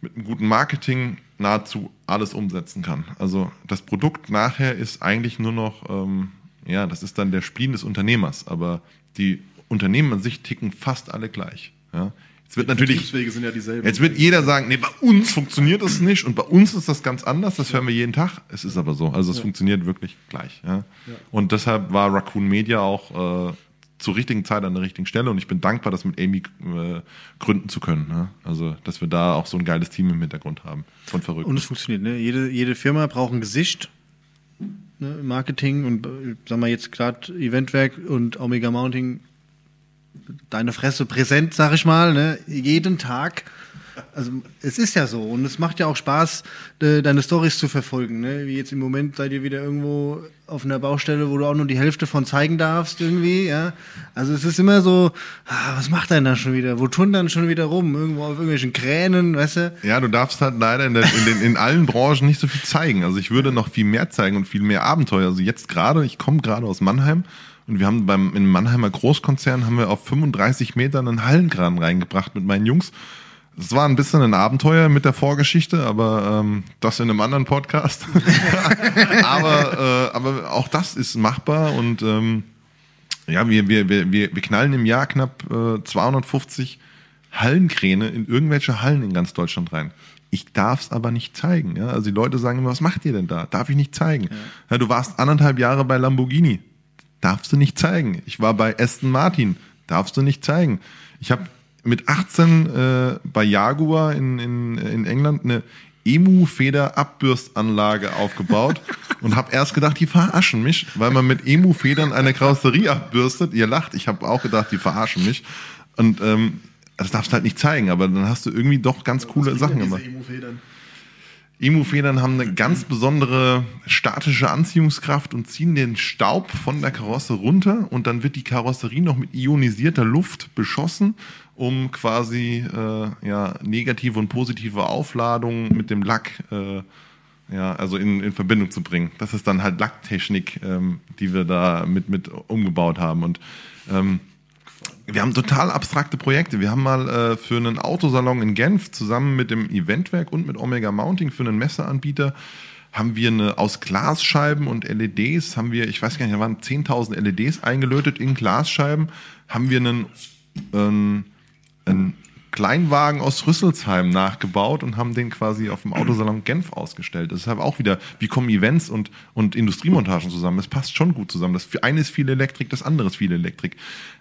mit einem guten Marketing nahezu alles umsetzen kann. Also das Produkt nachher ist eigentlich nur noch, ähm, ja, das ist dann der Spleen des Unternehmers, aber die Unternehmen an sich ticken fast alle gleich. Ja. Jetzt wird natürlich, ja dieselben. jetzt wird jeder sagen, nee, bei uns funktioniert das nicht und bei uns ist das ganz anders, das hören wir jeden Tag. Es ist aber so, also es funktioniert wirklich gleich. Ja. Und deshalb war Raccoon Media auch äh, zur richtigen Zeit an der richtigen Stelle und ich bin dankbar, das mit Amy äh, gründen zu können. Ja. Also, dass wir da auch so ein geiles Team im Hintergrund haben. Von verrückt. Und es funktioniert, ne? Jede, jede Firma braucht ein Gesicht. Ne, Marketing und äh, sagen wir jetzt gerade Eventwerk und Omega Mounting deine Fresse präsent, sag ich mal, ne, jeden Tag. Also es ist ja so und es macht ja auch Spaß, de, deine Stories zu verfolgen. Ne? Wie jetzt im Moment seid ihr wieder irgendwo auf einer Baustelle, wo du auch nur die Hälfte von zeigen darfst irgendwie. Ja? Also es ist immer so, ah, was macht er da schon wieder? Wo tun dann schon wieder rum? Irgendwo auf irgendwelchen Kränen, weißt du? Ja, du darfst halt leider in, der, in, den, in allen Branchen nicht so viel zeigen. Also ich würde noch viel mehr zeigen und viel mehr Abenteuer. Also jetzt gerade, ich komme gerade aus Mannheim und wir haben beim in Mannheimer Großkonzern haben wir auf 35 Metern einen Hallenkran reingebracht mit meinen Jungs. Es war ein bisschen ein Abenteuer mit der Vorgeschichte, aber ähm, das in einem anderen Podcast. aber, äh, aber auch das ist machbar und ähm, ja, wir, wir, wir, wir knallen im Jahr knapp äh, 250 Hallenkräne in irgendwelche Hallen in ganz Deutschland rein. Ich darf es aber nicht zeigen. Ja? Also die Leute sagen immer, was macht ihr denn da? Darf ich nicht zeigen? Ja. Ja, du warst anderthalb Jahre bei Lamborghini. Darfst du nicht zeigen. Ich war bei Aston Martin. Darfst du nicht zeigen. Ich habe mit 18 äh, bei Jaguar in, in, in England eine Emu-Feder-Abbürstanlage aufgebaut und habe erst gedacht, die verarschen mich, weil man mit Emu-Federn eine Karosserie abbürstet. Ihr lacht, ich habe auch gedacht, die verarschen mich. Und ähm, das darfst du halt nicht zeigen, aber dann hast du irgendwie doch ganz coole Sachen gemacht. Emu-Federn haben eine ganz besondere statische Anziehungskraft und ziehen den Staub von der Karosse runter und dann wird die Karosserie noch mit ionisierter Luft beschossen um quasi äh, ja, negative und positive Aufladungen mit dem Lack äh, ja, also in, in Verbindung zu bringen. Das ist dann halt Lacktechnik, ähm, die wir da mit, mit umgebaut haben. Und ähm, wir haben total abstrakte Projekte. Wir haben mal äh, für einen Autosalon in Genf zusammen mit dem Eventwerk und mit Omega Mounting für einen Messeanbieter haben wir eine aus Glasscheiben und LEDs, haben wir, ich weiß gar nicht, da waren 10.000 LEDs eingelötet in Glasscheiben, haben wir einen, einen einen Kleinwagen aus Rüsselsheim nachgebaut und haben den quasi auf dem Autosalon Genf ausgestellt. Das ist halt auch wieder, wie kommen Events und, und Industriemontagen zusammen? Das passt schon gut zusammen. Das eine ist viel Elektrik, das andere ist viel Elektrik.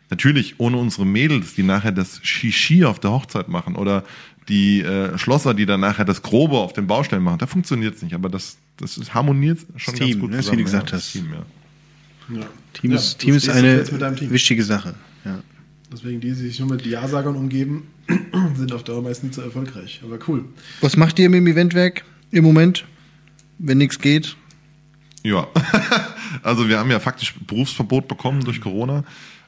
Natürlich ohne unsere Mädels, die nachher das Shishi auf der Hochzeit machen oder die äh, Schlosser, die dann nachher das Grobe auf den Baustellen machen, da funktioniert es nicht. Aber das, das ist, harmoniert schon das ganz Team, gut ne, zusammen. wie du gesagt ja, hast. Team, ja. Ja. Team ist, Team ist eine wichtige Sache. Ja. Deswegen die, die sich nur mit Ja-Sagern umgeben, sind auf Dauer meist nicht so erfolgreich. Aber cool. Was macht ihr mit dem Eventwerk im Moment, wenn nichts geht? Ja, also wir haben ja faktisch Berufsverbot bekommen durch Corona.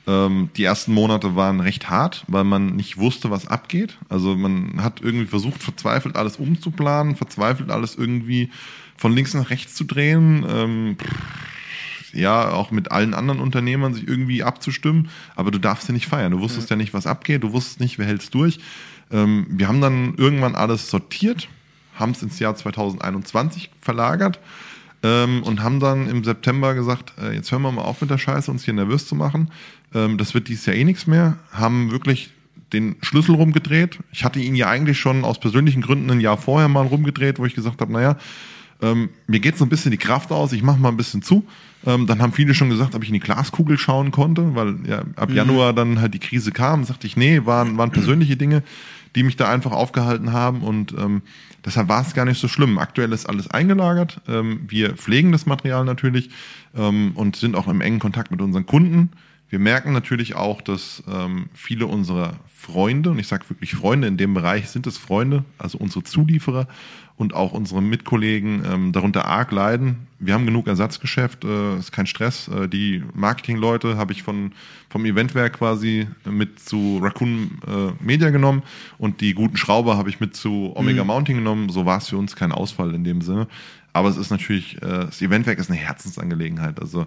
Ähm, die ersten Monate waren recht hart, weil man nicht wusste, was abgeht. Also man hat irgendwie versucht, verzweifelt alles umzuplanen, verzweifelt alles irgendwie von links nach rechts zu drehen. Ähm, ja, auch mit allen anderen Unternehmern sich irgendwie abzustimmen, aber du darfst ja nicht feiern. Du wusstest ja, ja nicht, was abgeht, du wusstest nicht, wer hält's durch. Ähm, wir haben dann irgendwann alles sortiert, haben es ins Jahr 2021 verlagert ähm, und haben dann im September gesagt, äh, jetzt hören wir mal auf mit der Scheiße, uns hier nervös zu machen. Ähm, das wird dieses Jahr eh nichts mehr. Haben wirklich den Schlüssel rumgedreht. Ich hatte ihn ja eigentlich schon aus persönlichen Gründen ein Jahr vorher mal rumgedreht, wo ich gesagt habe, naja, ähm, mir geht so ein bisschen die Kraft aus, ich mache mal ein bisschen zu. Ähm, dann haben viele schon gesagt, ob ich in die Glaskugel schauen konnte, weil ja ab Mhm. Januar dann halt die Krise kam. Sagte ich, nee, waren, waren persönliche Dinge, die mich da einfach aufgehalten haben und ähm, deshalb war es gar nicht so schlimm. Aktuell ist alles eingelagert. Ähm, wir pflegen das Material natürlich ähm, und sind auch im engen Kontakt mit unseren Kunden. Wir merken natürlich auch, dass ähm, viele unserer Freunde, und ich sage wirklich Freunde, in dem Bereich sind es Freunde, also unsere Zulieferer und auch unsere Mitkollegen ähm, darunter arg leiden. Wir haben genug Ersatzgeschäft, äh, ist kein Stress. Äh, die Marketingleute habe ich von, vom Eventwerk quasi mit zu Raccoon äh, Media genommen und die guten Schrauber habe ich mit zu Omega Mounting genommen. So war es für uns kein Ausfall in dem Sinne. Aber es ist natürlich, äh, das Eventwerk ist eine Herzensangelegenheit. Also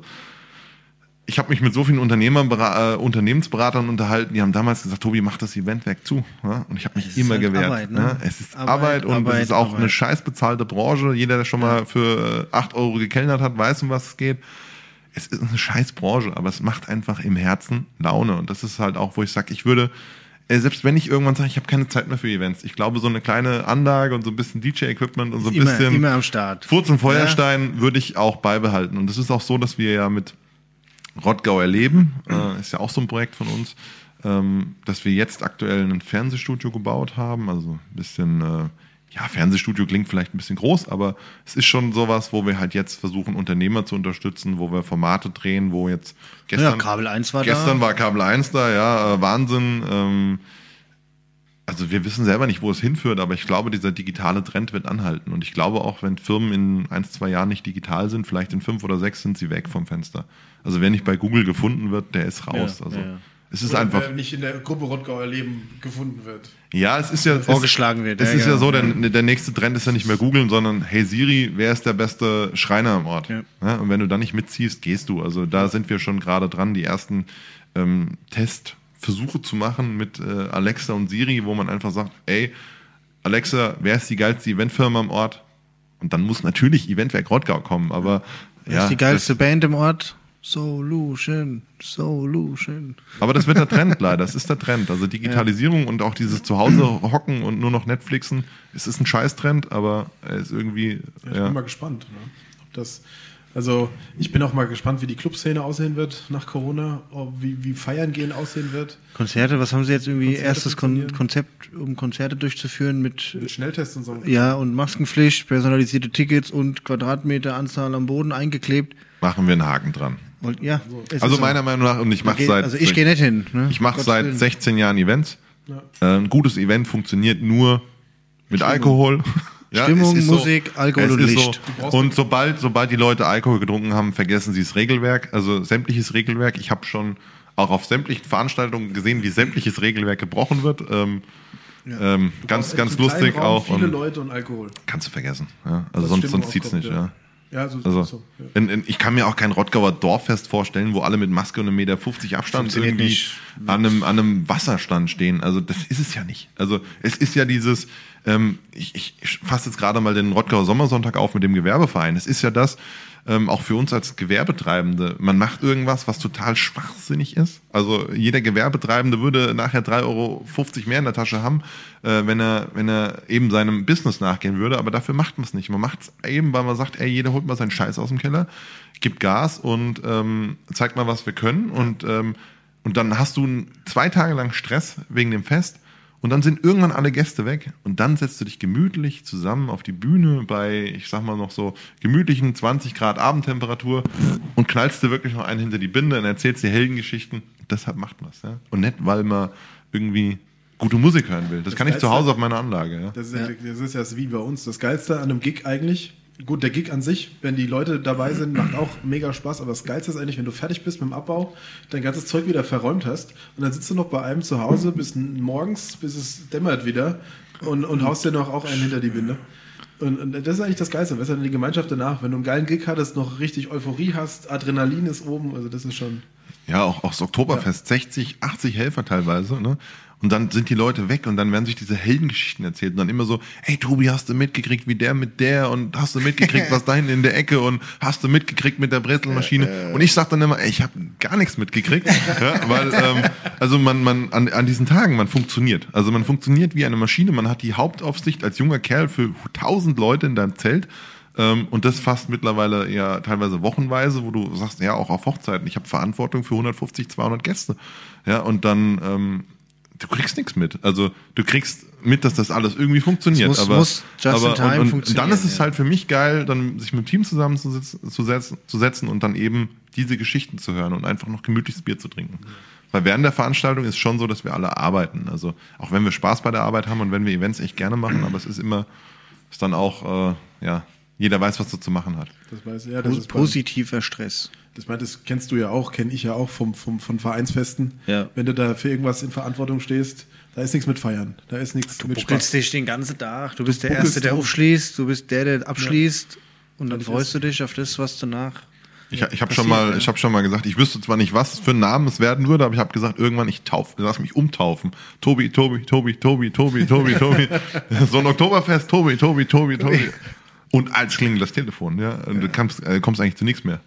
ich habe mich mit so vielen Unternehmern, äh, Unternehmensberatern unterhalten, die haben damals gesagt, Tobi, mach das Eventwerk zu. Ja? Und ich habe mich immer halt gewehrt. Arbeit, ne? ne? Es ist Arbeit, Arbeit, und Arbeit, es ist auch Arbeit. eine scheiß bezahlte Branche. Jeder, der schon mal für äh, 8 Euro gekellnert hat, weiß, um was es geht. Es ist eine scheiß Branche, aber es macht einfach im Herzen Laune. Und das ist halt auch, wo ich sage, ich würde, äh, selbst wenn ich irgendwann sage, ich habe keine Zeit mehr für Events, ich glaube, so eine kleine Anlage und so ein bisschen DJ-Equipment und so ein Immer, bisschen immer am Start. Furz und Feuerstein würde ich auch beibehalten. Und es ist auch so, dass wir ja mit Rottgau erleben, äh, ist ja auch so ein Projekt von uns, ähm, dass wir jetzt aktuell ein Fernsehstudio gebaut haben, also ein bisschen äh, ja, Fernsehstudio klingt vielleicht ein bisschen groß, aber es ist schon sowas, wo wir halt jetzt versuchen, Unternehmer zu unterstützen, wo wir Formate drehen, wo jetzt gestern. Ja, Kabel 1 war gestern da. war Kabel 1 da, ja, äh, Wahnsinn. Ähm, also wir wissen selber nicht, wo es hinführt, aber ich glaube, dieser digitale Trend wird anhalten. Und ich glaube auch, wenn Firmen in ein, zwei Jahren nicht digital sind, vielleicht in fünf oder sechs sind sie weg vom Fenster. Also wer nicht bei Google gefunden wird, der ist raus. Ja, also ja, ja. es ist Oder einfach. wer nicht in der Gruppe Rottgauer Leben gefunden wird. Ja, es ist ja es- Vorgeschlagen wird, Es ja, ist ja genau. so, der, der nächste Trend ist ja nicht mehr googeln, sondern hey Siri, wer ist der beste Schreiner im Ort? Ja. Ja, und wenn du da nicht mitziehst, gehst du. Also da sind wir schon gerade dran, die ersten ähm, Testversuche zu machen mit äh, Alexa und Siri, wo man einfach sagt, ey, Alexa, wer ist die geilste Eventfirma im Ort? Und dann muss natürlich Eventwerk Rottgau kommen, aber Wer ja, ist die geilste das, Band im Ort? Solution, Solution. aber das wird der Trend leider. Das ist der Trend. Also Digitalisierung und auch dieses Zuhause hocken und nur noch Netflixen, es ist ein Scheißtrend, aber er ist irgendwie Ja, ich ja. bin mal gespannt. Ne? Ob das, also ich bin auch mal gespannt, wie die Clubszene aussehen wird nach Corona, wie, wie Feiern gehen aussehen wird. Konzerte, was haben Sie jetzt irgendwie Konzerte erstes Kon. Konzept, um Konzerte durchzuführen mit Mit Schnelltests und so. ja und Maskenpflicht, personalisierte Tickets und Quadratmeteranzahl am Boden eingeklebt. machen wir einen Haken dran. Und ja, Also ist meiner Meinung nach, und ich mache seit also ich gehe nicht hin. Ne? ich mache seit Willen. 16 Jahren Events. Ja. Äh, ein gutes Event funktioniert nur mit Alkohol. Ja, Stimmung, es Musik, Alkohol Es und Licht. brauchst- Und sobald, sobald die Leute Alkohol getrunken haben, vergessen sie das Regelwerk, also sämtliches Regelwerk. Ich habe schon auch auf sämtlichen Veranstaltungen gesehen, wie sämtliches Regelwerk gebrochen wird. Ähm, ähm, ganz, ganz einen lustig Raum, auch. Viele Und Leute und Alkohol. kannst du vergessen. Ja? Also dass sonst, Stimmung sonst zieht's aufkommt, nicht. ja. Ja. So, Also, so ja. in, in, ich kann mir auch kein Rottgauer Dorffest vorstellen, wo alle mit Maske und einem Meter 50 Abstand irgendwie nicht. an einem, an einem Wasserstand stehen. Also das ist es ja nicht. Also es ist ja dieses, ähm, ich, ich, ich fasse jetzt gerade mal den Rottgauer Sommersonntag auf mit dem Gewerbeverein. Es ist ja das, ähm, auch für uns als Gewerbetreibende, man macht irgendwas, was total schwachsinnig ist. Also jeder Gewerbetreibende würde nachher 3,50 Euro mehr in der Tasche haben, äh, wenn, er, wenn er eben seinem Business nachgehen würde. Aber dafür macht man es nicht. Man macht es eben, weil man sagt, ey, jeder holt mal seinen Scheiß aus dem Keller, gibt Gas und ähm, zeigt mal, was wir können. Und, ähm, und dann hast du zwei Tage lang Stress wegen dem Fest. Und dann sind irgendwann alle Gäste weg und dann setzt du dich gemütlich zusammen auf die Bühne bei, ich sag mal noch so, gemütlichen 20 Grad Abendtemperatur und knallst dir wirklich noch einen hinter die Binde und erzählst dir Heldengeschichten. Deshalb macht man es, ja. Und nicht, weil man irgendwie gute Musik hören will. Das, kann ich zu Hause auf meiner Anlage, ja. Das ist, ja. das ist ja wie bei uns. Das Geilste an einem Gig eigentlich, gut, der Gig an sich, wenn die Leute dabei sind, macht auch mega Spaß, aber das Geilste ist eigentlich, wenn du fertig bist mit dem Abbau, dein ganzes Zeug wieder verräumt hast und dann sitzt du noch bei einem zu Hause bis morgens, bis es dämmert wieder und, und haust dir noch auch einen hinter die Binde. Und, und das ist eigentlich das Geilste. Ist dann die Gemeinschaft danach? Wenn du einen geilen Gig hattest, noch richtig Euphorie hast, Adrenalin ist oben, also das ist schon. Ja, auch, auch das Oktoberfest, 60, 80 Helfer teilweise, ne? Und dann sind die Leute weg und dann werden sich diese Heldengeschichten erzählt und dann immer so, hey Tobi, hast du mitgekriegt, wie der mit der und hast du mitgekriegt, was da hinten in der Ecke und hast du mitgekriegt mit der Brezelmaschine? Und ich sag dann immer, ey, ich habe gar nichts mitgekriegt, ja, weil ähm, also man man an, an diesen Tagen man funktioniert, also man funktioniert wie eine Maschine, man hat die Hauptaufsicht als junger Kerl für 1000 Leute in deinem Zelt. Ähm, und das fast mittlerweile ja teilweise wochenweise, wo du sagst, ja, auch auf Hochzeiten, ich habe Verantwortung für 150, 200 Gäste. Ja, und dann, ähm, du kriegst nichts mit. Also du kriegst mit, dass das alles irgendwie funktioniert. Es muss- aber muss just in aber, time und, und funktionieren, dann ist es ja. halt für mich geil, dann sich mit dem Team zusammenzusetzen zu setzen, zu setzen und dann eben diese Geschichten zu hören und einfach noch gemütliches Bier zu trinken. Weil während der Veranstaltung ist schon so, dass wir alle arbeiten. Also auch wenn wir Spaß bei der Arbeit haben und wenn wir Events echt gerne machen, aber es ist immer, ist dann auch, äh, ja, jeder weiß, was er zu machen hat. Das weiß, ja, das ist positiver Stress. Das, meint, das kennst du ja auch, kenne ich ja auch vom, vom, von Vereinsfesten. Ja. Wenn du da für irgendwas in Verantwortung stehst, da ist nichts mit Feiern. Da ist nichts mit buckelst Spaß. dich den ganzen Tag. Du bist der buckelst Erste, der aufschließt. Du bist der, der abschließt. Und dann Das freust du dich auf das, was danach. Ich, ich habe schon mal, ja. ich habe schon mal gesagt, ich wüsste zwar nicht, was für einen Namen es werden würde, aber ich habe gesagt, irgendwann ich tauf, lass mich umtaufen. Tobi, Tobi, Tobi, Tobi, Tobi, Tobi, Tobi. so ein Oktoberfest, Tobi, Tobi, Tobi, Tobi. Und als klingelt das Telefon, ja. Und du kommst, äh, kommst eigentlich zu nichts mehr.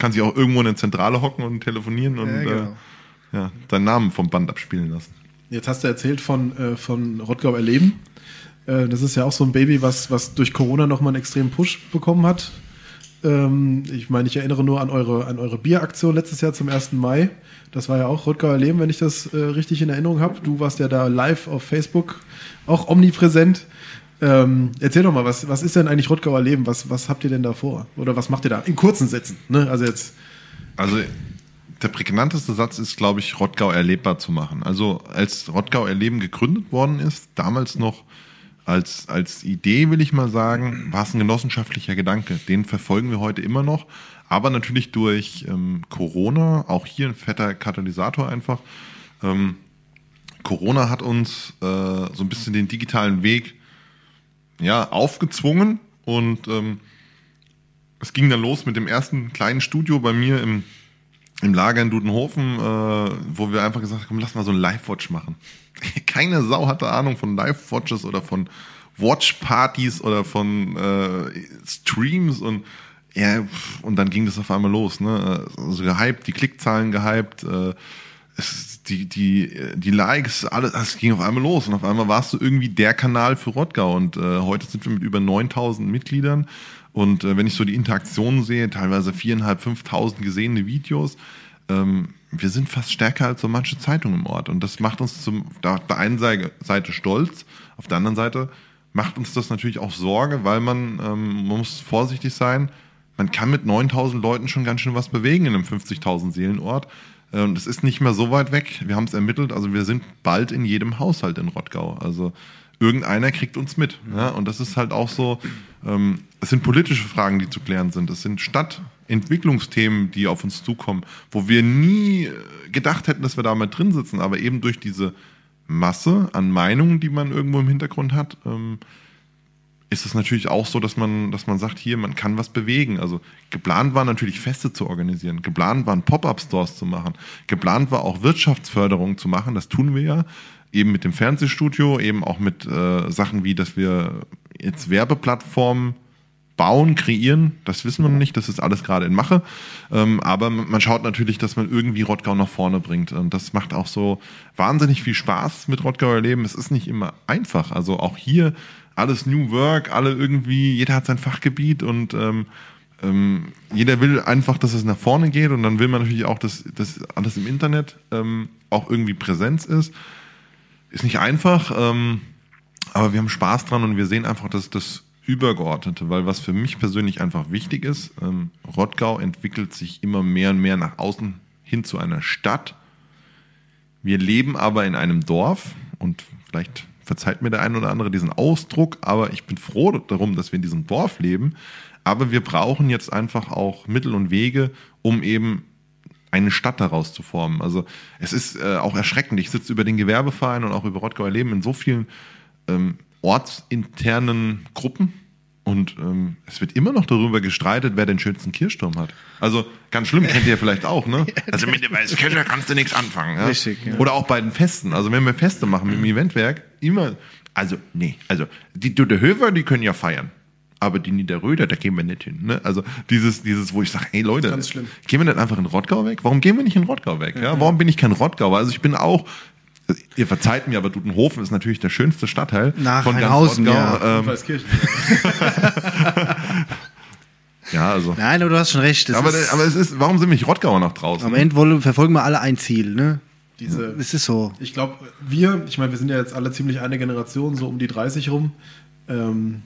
Kannst dich auch irgendwo in eine Zentrale hocken und telefonieren und Ja, genau. äh, ja, deinen Namen vom Band abspielen lassen. Jetzt hast du erzählt von, äh, von Rottgau Erleben. Äh, das ist ja auch so ein Baby, was, was durch Corona nochmal einen extremen Push bekommen hat. Ähm, ich meine, ich erinnere nur an eure, an eure Bieraktion letztes Jahr zum 1. Mai. Das war ja auch Rottgau Erleben, wenn ich das äh, richtig in Erinnerung habe. Du warst ja da live auf Facebook, auch omnipräsent. Ähm, erzähl doch mal, was, was ist denn eigentlich Rottgauer Leben? Was, was habt ihr denn da vor? Oder was macht ihr da? In kurzen Sätzen, ne? Also jetzt. Also der prägnanteste Satz ist, glaube ich, Rottgau erlebbar zu machen. Also als Rottgau Erleben gegründet worden ist, damals noch als, als Idee, will ich mal sagen, war es ein genossenschaftlicher Gedanke. Den verfolgen wir heute immer noch. Aber natürlich durch ähm, Corona, auch hier ein fetter Katalysator einfach. Ähm, Corona hat uns äh, so ein bisschen den digitalen Weg ja, aufgezwungen und ähm, es ging dann los mit dem ersten kleinen Studio bei mir im, im Lager in Dudenhofen, äh, wo wir einfach gesagt haben, komm, lass mal so ein Live-Watch machen. Keine Sau hatte Ahnung von Live-Watches oder von Watch-Partys oder von äh, Streams und ja, und dann ging das auf einmal los, ne? Also gehypt, die Klickzahlen gehypt, äh, die, die, die Likes, alles, es ging auf einmal los und auf einmal warst du irgendwie der Kanal für Rottgau und äh, heute sind wir mit über 9000 Mitgliedern und äh, wenn ich so die Interaktionen sehe, teilweise viereinhalb, 5000 gesehene Videos, ähm, wir sind fast stärker als so manche Zeitung im Ort und das macht uns zum, auf der einen Seite stolz, auf der anderen Seite macht uns das natürlich auch Sorge, weil man, ähm, man muss vorsichtig sein, man kann mit 9000 Leuten schon ganz schön was bewegen in einem 50.000 Seelenort. Und es ist nicht mehr so weit weg. Wir haben es ermittelt. Also wir sind bald in jedem Haushalt in Rottgau. Also irgendeiner kriegt uns mit. Ja? Und das ist halt auch so, ähm, es sind politische Fragen, die zu klären sind. Es sind Stadtentwicklungsthemen, die auf uns zukommen, wo wir nie äh, gedacht hätten, dass wir da mal drin sitzen. Aber eben durch diese Masse an Meinungen, die man irgendwo im Hintergrund hat, ähm, ist es natürlich auch so, dass man, dass man sagt, hier, man kann was bewegen. Also geplant war natürlich Feste zu organisieren, geplant waren Pop-up-Stores zu machen, geplant war auch Wirtschaftsförderung zu machen. Das tun wir ja eben mit dem Fernsehstudio, eben auch mit äh, Sachen wie, dass wir jetzt Werbeplattformen bauen, kreieren. Das wissen wir noch nicht, das ist alles gerade in Mache. Ähm, aber man schaut natürlich, dass man irgendwie Rottgau nach vorne bringt. Und das macht auch so wahnsinnig viel Spaß mit Rottgau erleben. Es ist nicht immer einfach. Also auch hier alles New Work, alle irgendwie, jeder hat sein Fachgebiet und ähm, ähm, jeder will einfach, dass es nach vorne geht und dann will man natürlich auch, dass, dass alles im Internet ähm, auch irgendwie Präsenz ist. Ist nicht einfach, ähm, aber wir haben Spaß dran und wir sehen einfach, dass das Übergeordnete, weil was für mich persönlich einfach wichtig ist, ähm, Rottgau entwickelt sich immer mehr und mehr nach außen hin zu einer Stadt. Wir leben aber in einem Dorf und vielleicht verzeiht mir der ein oder andere diesen Ausdruck, aber ich bin froh darum, dass wir in diesem Dorf leben. Aber wir brauchen jetzt einfach auch Mittel und Wege, um eben eine Stadt daraus zu formen. Also es ist äh, auch erschreckend. Ich sitze über den Gewerbeverein und auch über Rottgauer Leben in so vielen ähm, ortsinternen Gruppen und ähm, es wird immer noch darüber gestreitet, wer den schönsten Kirchturm hat. Also ganz schlimm, kennt ihr ja vielleicht auch, ne? Also mit dem Weißkircher kannst du nichts anfangen. Ja? Richtig, ja. Oder auch bei den Festen. Also wenn wir Feste machen mit dem Eventwerk, immer, also nee, also die Dutte Höfer, die können ja feiern. Aber die Niederröder, da gehen wir nicht hin. Ne? Also dieses, dieses, wo ich sage, hey Leute, gehen wir nicht einfach in Rottgau weg? Warum gehen wir nicht in Rottgau weg? Ja? Warum bin ich kein Rottgauer? Also ich bin auch, ihr verzeiht mir, aber Dudenhofen ist natürlich der schönste Stadtteil Nach von ganz Rottgau. ja. Ähm, ja, also. Nein, aber du hast schon recht. das Aber, ist, aber es ist, warum sind mich Rottgauer nach draußen? am Ende wollen, verfolgen wir alle ein Ziel, ne? Diese, Es ist so. Ich glaube, wir, ich meine, wir sind ja jetzt alle ziemlich eine Generation, so um die 30 rum. Ähm,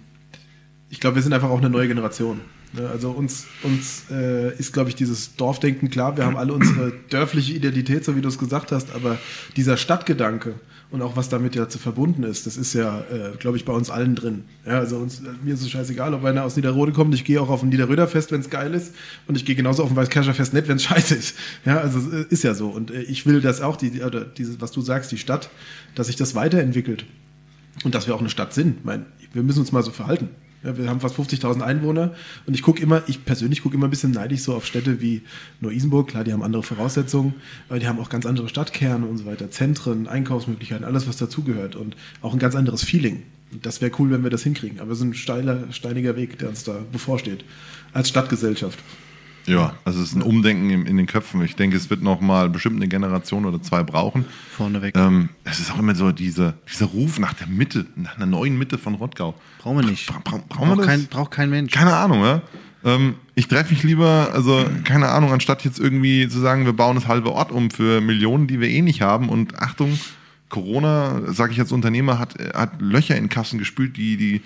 ich glaube, wir sind einfach auch eine neue Generation. Ne? Also uns, uns äh, ist, glaube ich, dieses Dorfdenken klar. Wir haben alle unsere dörfliche Identität, so wie du es gesagt hast, aber dieser Stadtgedanke und auch was damit ja zu verbunden ist, das ist ja, äh, glaube ich, bei uns allen drin. Ja, also uns, mir ist es scheißegal, ob einer aus Niederrode kommt. Ich gehe auch auf ein Niederröder Fest, wenn es geil ist, und ich gehe genauso auf ein Weißkircher Fest nicht, wenn es scheiße ist. Ja, also es äh, ist ja so. Und äh, ich will, dass auch die, oder dieses, was du sagst, die Stadt, dass sich das weiterentwickelt und dass wir auch eine Stadt sind. Ich meine, wir müssen uns mal so verhalten. Ja, wir haben fast 50.000 Einwohner und ich gucke immer, ich persönlich gucke immer ein bisschen neidisch so auf Städte wie Neu-Isenburg. Klar, die haben andere Voraussetzungen, aber die haben auch ganz andere Stadtkerne und so weiter, Zentren, Einkaufsmöglichkeiten, alles, was dazugehört und auch ein ganz anderes Feeling. Das wäre cool, wenn wir das hinkriegen. Aber es ist ein steiler, steiniger Weg, der uns da bevorsteht. Als Stadtgesellschaft. Ja, also es ist ein Umdenken in, in den Köpfen. Ich denke, es wird noch mal bestimmt eine Generation oder zwei brauchen. Vorneweg. Ähm, es ist auch immer so diese, dieser Ruf nach der Mitte, nach einer neuen Mitte von Rottgau. Brauchen wir nicht. Bra bra brauchen wir kein, braucht kein Mensch. Keine Ahnung, ja. Ähm, ich treffe mich lieber, also keine Ahnung, anstatt jetzt irgendwie zu sagen, wir bauen das halbe Ort um für Millionen, die wir eh nicht haben und Achtung, Corona, sage ich als Unternehmer, hat, hat Löcher in Kassen gespült, die, die,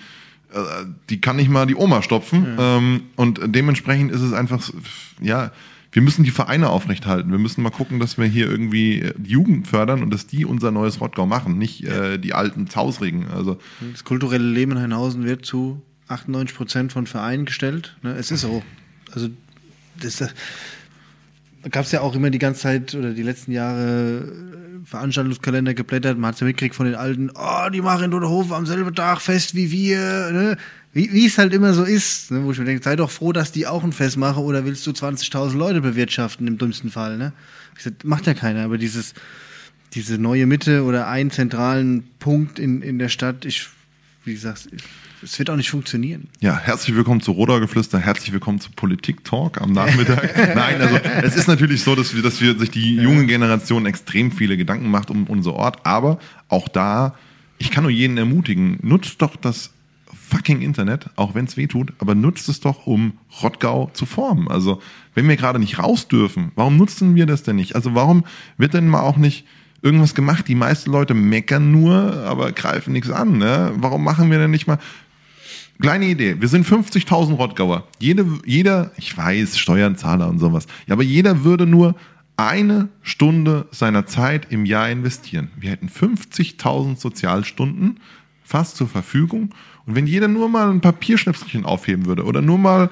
die kann nicht mal die Oma stopfen. Ähm, und dementsprechend ist es einfach, ja, wir müssen die Vereine aufrechthalten. Wir müssen mal gucken, dass wir hier irgendwie äh, die Jugend fördern und dass die unser neues Rottgau machen, nicht äh, die alten Zausregen. Also Das kulturelle Leben in Heinhausen wird zu 98 Prozent von Vereinen gestellt. Ne? Es ist so. Also das, da gab es ja auch immer die ganze Zeit oder die letzten Jahre äh, Veranstaltungskalender geblättert. Man hat es ja mitgekriegt von den Alten, oh, die machen in Doderhofen am selben Tag Fest wie wir. Ne? Wie es halt immer so ist. Ne? Wo ich mir denke, sei doch froh, dass die auch ein Fest machen oder willst du 20.000 Leute bewirtschaften im dümmsten Fall. Ne? Ich sag, macht ja keiner, aber dieses diese neue Mitte oder einen zentralen Punkt in, in der Stadt, ich, wie gesagt, es wird auch nicht funktionieren. Ja, herzlich willkommen zu Rodau-Geflüster, herzlich willkommen zu Politik-Talk am Nachmittag. Nein, also es ist natürlich so, dass wir, dass wir sich die junge Generation extrem viele Gedanken macht um unser Ort, aber auch da, ich kann nur jeden ermutigen, nutzt doch das fucking Internet, auch wenn es weh tut, aber nutzt es doch, um Rottgau zu formen. Also, wenn wir gerade nicht raus dürfen, warum nutzen wir das denn nicht? Also, warum wird denn mal auch nicht irgendwas gemacht? Die meisten Leute meckern nur, aber greifen nichts an. Ne? Warum machen wir denn nicht mal Kleine Idee. Wir sind 50.000 Rottgauer. Jede, jeder, ich weiß, Steuernzahler und sowas. Ja, aber jeder würde nur eine Stunde seiner Zeit im Jahr investieren. Wir hätten 50.000 Sozialstunden fast zur Verfügung. Und wenn jeder nur mal ein Papierschnipselchen aufheben würde oder nur mal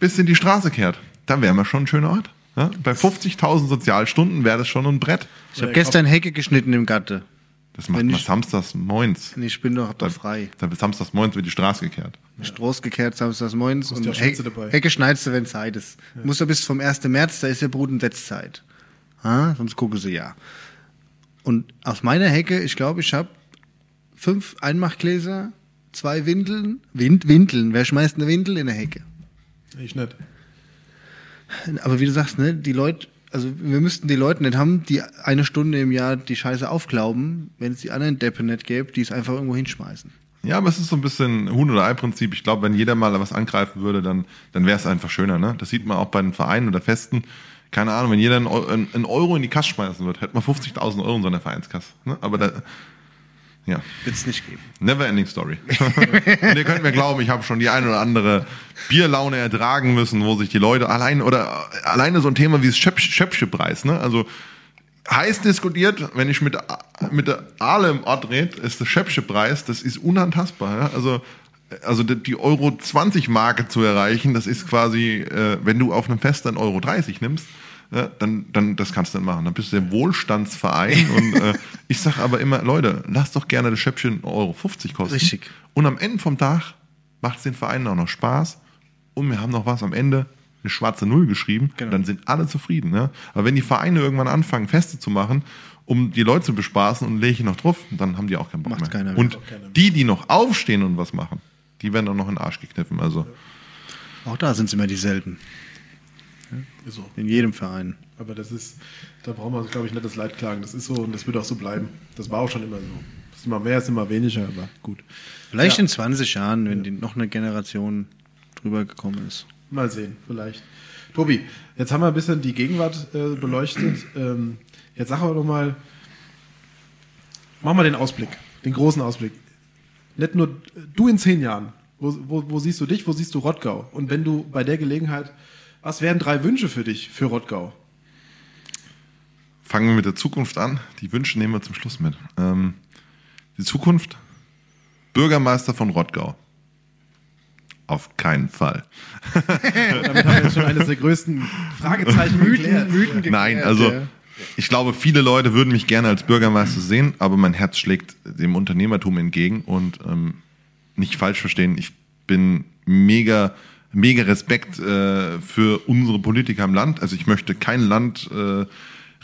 bis in die Straße kehrt, dann wären wir schon ein schöner Ort. Ja? Bei 50.000 Sozialstunden wäre das schon ein Brett. Ich habe gestern Hecke geschnitten im Gatte. Das macht Wenn man ich- samstags moins. Ich bin doch, hab doch frei. Samstags moins wird die Straße gekehrt. Stroß gekehrt, samstags morgens und ja Schütze dabei. Hecke schneidest du, wenn Zeit ist. Muss ja bis vom 1. März, da ist ja Brut- und Setzzeit. Ha? Sonst gucken sie ja. Und aus meiner Hecke, ich glaube, ich habe fünf Einmachgläser, zwei Windeln, Wind, Windeln. Wer schmeißt eine Windel in der Hecke? Ich nicht. Aber wie du sagst, ne, die Leute, also wir müssten die Leute nicht haben, die eine Stunde im Jahr die Scheiße aufglauben, wenn es die anderen Deppen nicht gäbe, die es einfach irgendwo hinschmeißen. Ja, aber es ist so ein bisschen Huhn- oder Ei-Prinzip. Ich glaube, wenn jeder mal was angreifen würde, dann, dann wäre es einfach schöner. Ne? Das sieht man auch bei den Vereinen oder Festen. Keine Ahnung, wenn jeder einen Euro in die Kasse schmeißen würde, hätte man 50.000 Euro in seiner Vereinskasse. Ne? Aber da, ja, Wird es nicht geben. never ending story. Und ihr könnt mir glauben, ich habe schon die ein oder andere Bierlaune ertragen müssen, wo sich die Leute allein oder alleine so ein Thema wie das Schöp Schöpfchepreis, ne? Also heiß diskutiert, wenn ich mit, mit der Aale im Ort rede, ist der Schöpfchepreis, das ist unantastbar. Ja? Also, also die- die Euro 20 Marke zu erreichen, das ist quasi, äh, wenn du auf einem Fest dann Euro 30 nimmst, ja, dann, dann das kannst du nicht machen. Dann bist du der Wohlstandsverein und äh, ich sag aber immer, Leute, lasst doch gerne das Schöpfchen Euro 50 kosten. Richtig. Und am Ende vom Tag macht es den Vereinen auch noch Spaß und wir haben noch was am Ende eine schwarze Null geschrieben, Genau. dann sind alle zufrieden. Ne? Aber wenn die Vereine irgendwann anfangen, Feste zu machen, um die Leute zu bespaßen und lege ich noch drauf, dann haben die auch keinen Bock Macht's mehr. keiner mehr. und die, die noch aufstehen und was machen, die werden dann noch in den Arsch gekniffen. Also Auch da sind es immer dieselben. Ist so. In jedem Verein. Aber das ist, da brauchen wir, glaube ich, nicht das Leid klagen. Das ist so und das wird auch so bleiben. Das war auch schon immer so. Es ist immer mehr, es ist immer weniger, aber gut. Vielleicht Ja. in 20 Jahren, wenn die, noch eine Generation drüber gekommen ist. Mal sehen, vielleicht. Tobi, jetzt haben wir ein bisschen die Gegenwart äh, beleuchtet. Ähm, jetzt sag aber doch mal, mach mal den Ausblick, den großen Ausblick. Nicht nur du in zehn Jahren. Wo, wo, wo siehst du dich, wo siehst du Rottgau? Und wenn du bei der Gelegenheit, was wären drei Wünsche für dich, für Rottgau? fangen wir mit der Zukunft an. Die Wünsche nehmen wir zum Schluss mit. Ähm, die Zukunft, Bürgermeister von Rottgau. Auf keinen Fall. Damit haben wir jetzt schon eines der größten Fragezeichen geklärt. Nein, also ich glaube, viele Leute würden mich gerne als Bürgermeister sehen, aber mein Herz schlägt dem Unternehmertum entgegen und ähm, nicht falsch verstehen, ich bin mega, mega Respekt äh, für unsere Politiker im Land. Also ich möchte kein Land äh,